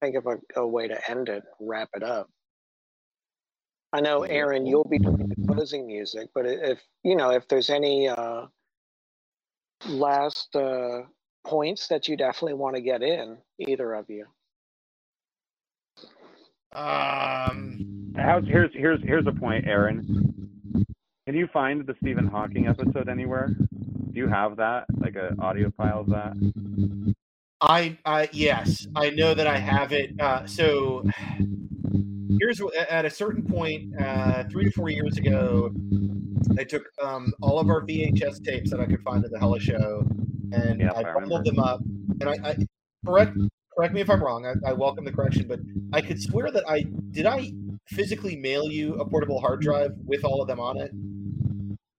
think of a, a way to end it, wrap it up. I know, Aaron, you'll be doing the closing music, but if you know, if there's any uh, last uh, points that you definitely want to get in, either of you. Um, How's, here's here's here's a point, Aaron. Can you find the Stephen Hawking episode anywhere? Do you have that, like a audio file of that? I, I, yes, I know that I have it. Uh, so here's at a certain point, uh, three to four years ago, I took um, all of our VHS tapes that I could find of the Hella Show, and I I bundled them up. And I, I correct correct me if I'm mm-hmm. wrong. I, I welcome the correction, but I could swear that I did I physically mail you a portable hard drive with all of them on it.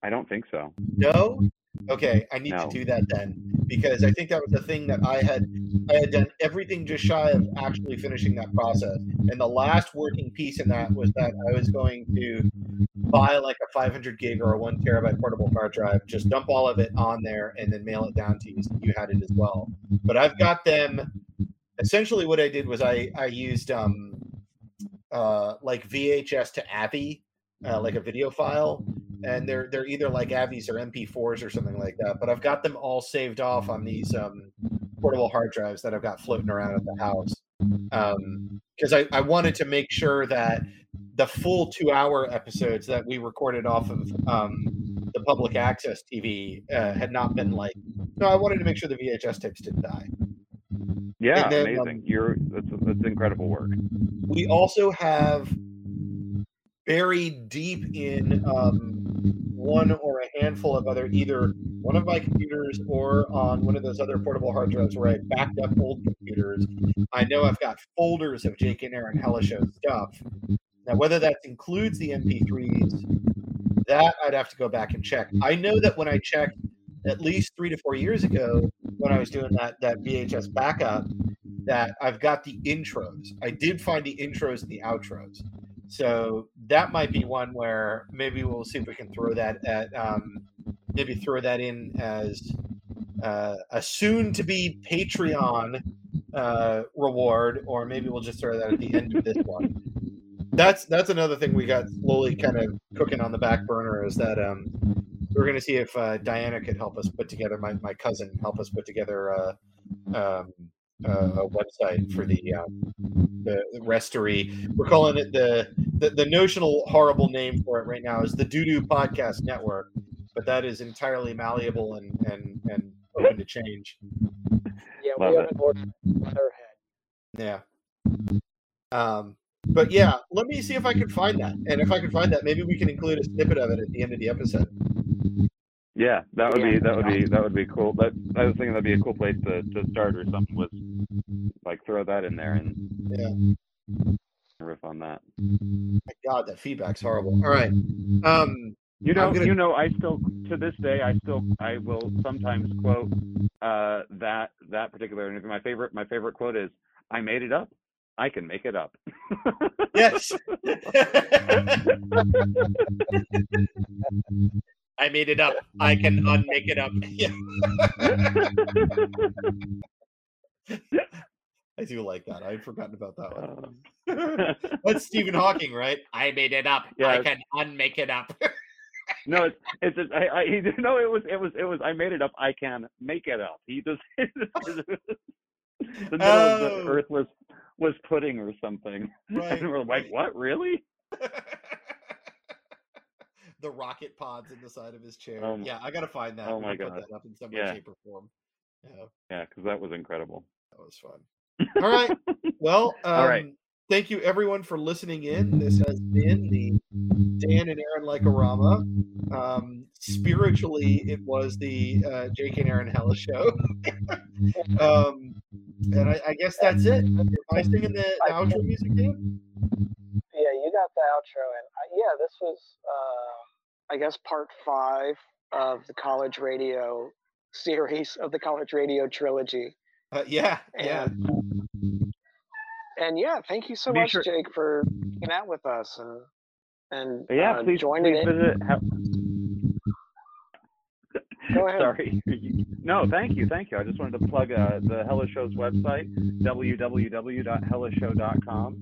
I don't think so. No. Okay, I need No. to do that then because I think that was the thing that I had I had done everything just shy of actually finishing that process. And the last working piece in that was that I was going to buy like a 500 gig or a one terabyte portable hard drive, just dump all of it on there, and then mail it down to you so you had it as well. But I've got them. Essentially, what I did was I I used um uh like VHS to AVI, uh, like a video file, and they're they're either like Avis or MP4s or something like that. But I've got them all saved off on these um, portable hard drives that I've got floating around at the house. Because I, I wanted to make sure that the full two hour episodes that we recorded off of um, the public access TV uh, had not been like. No, I wanted to make sure the VHS tapes didn't die. Yeah, then, amazing. um, You're that's that's incredible work. we also have buried deep in um, one or a handful of other either one of my computers or on one of those other portable hard drives where I backed up old computers. I know I've got folders of Jake and Aaron Hella Show stuff. Now, whether that includes the MP3s, that I'd have to go back and check. I know that when I checked at least three to four years ago, when I was doing that that VHS backup, that I've got the intros. I did find the intros and the outros. So that might be one where maybe we'll see if we can throw that at um, maybe throw that in as uh, a soon to be Patreon uh, reward, or maybe we'll just throw that at the end of this one. That's that's another thing we got slowly kind of cooking on the back burner is that um, we're going to see if uh, Diana could help us put together my, my cousin help us put together uh, um, uh, a website for the um, the, the restory. We're calling it the, the the notional horrible name for it right now is the Doodoo Podcast Network, but that is entirely malleable and and and open to change. Yeah, Love we it. haven't ordered letterhead. Yeah. Um, but yeah, let me see if I can find that, and if I can find that, maybe we can include a snippet of it at the end of the episode. Yeah, that would Yeah. be that would be that would be cool. That I was thinking that'd be a cool place to, to start or something was like throw that in there and Yeah. riff on that. My God, that feedback's horrible. All right. Um, You know, gonna- you know, I still to this day I still I will sometimes quote uh, that that particular interview. My favorite my favorite quote is I made it up. I can make it up. yes. I made it up. I can unmake it up. Yeah. I do like that. I'd forgotten about that one. Um, That's Stephen Hawking, right? I made it up. I Yeah. can unmake it up. no, it's it's just, I, I he, no it was it was it was I made it up. I can make it up. He just the middle of Oh. the earth was was pudding or something. Right, and we're like, what really? The rocket pods in the side of his chair. My- yeah, I gotta find that. oh my gonna Put God. that up in some Yeah. shape, or form. Yeah, Yeah, because that was incredible. that was fun. All right. Well, um, All right. thank you everyone for listening in. This has been the Dan and Aaron Like-O-Rama. Um, spiritually, it was the uh, Jake and Aaron Hella show. um, and I, I guess that's it. Am I singing the, the outro music, Dan? Yeah, got the outro, and uh, yeah, this was, uh, I guess, part five of the college radio series of the college radio trilogy. Uh, yeah, yeah. And, and yeah, thank you so Be much, sure- Jake, for hanging out with us and and Yeah, uh, please, joining please in. visit. Ha- Go ahead. Sorry. No, thank you, thank you. I just wanted to plug uh, the Hella Show's website, www.hellashow.com.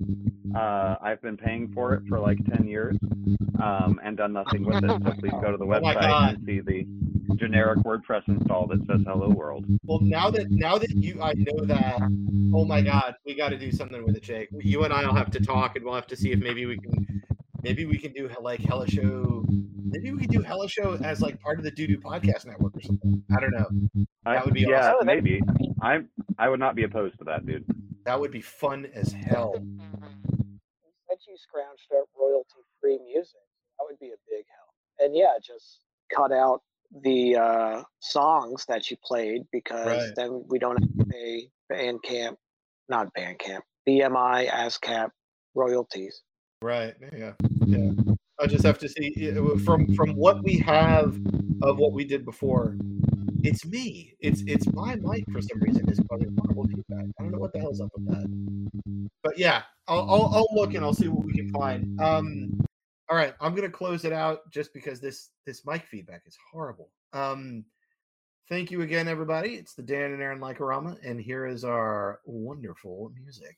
Uh, I've been paying for it for like 10 years um, and done nothing with it. So please go to the Oh website God. and see the generic WordPress install that says "Hello World." Well, now that now that you, I know that. Oh my God, we got to do something with it, Jake. You and I will have to talk, and we'll have to see if maybe we can, maybe we can do like Hella Show. Maybe we can do Hella Show as like part of the Doo Doo Podcast Network or something. I don't know. That would be yeah, awesome. maybe. I I would not be opposed to that, dude. That would be fun as hell. You said you scrounged up royalty-free music. That would be a big help. And yeah, just cut out the uh, songs that you played because Right. then we don't have to pay Bandcamp, not Bandcamp, BMI, ASCAP royalties. Right. Yeah. Yeah. I just have to see uh, from from what we have of what we did before. It's me. It's it's my mic for some reason is causing horrible feedback. I don't know what the hell's up with that. But yeah, I'll, I'll I'll look and I'll see what we can find. Um, all right, I'm gonna close it out just because this this mic feedback is horrible. Um, thank you again, everybody. It's the Dan and Aaron Like-O-Rama, and here is our wonderful music.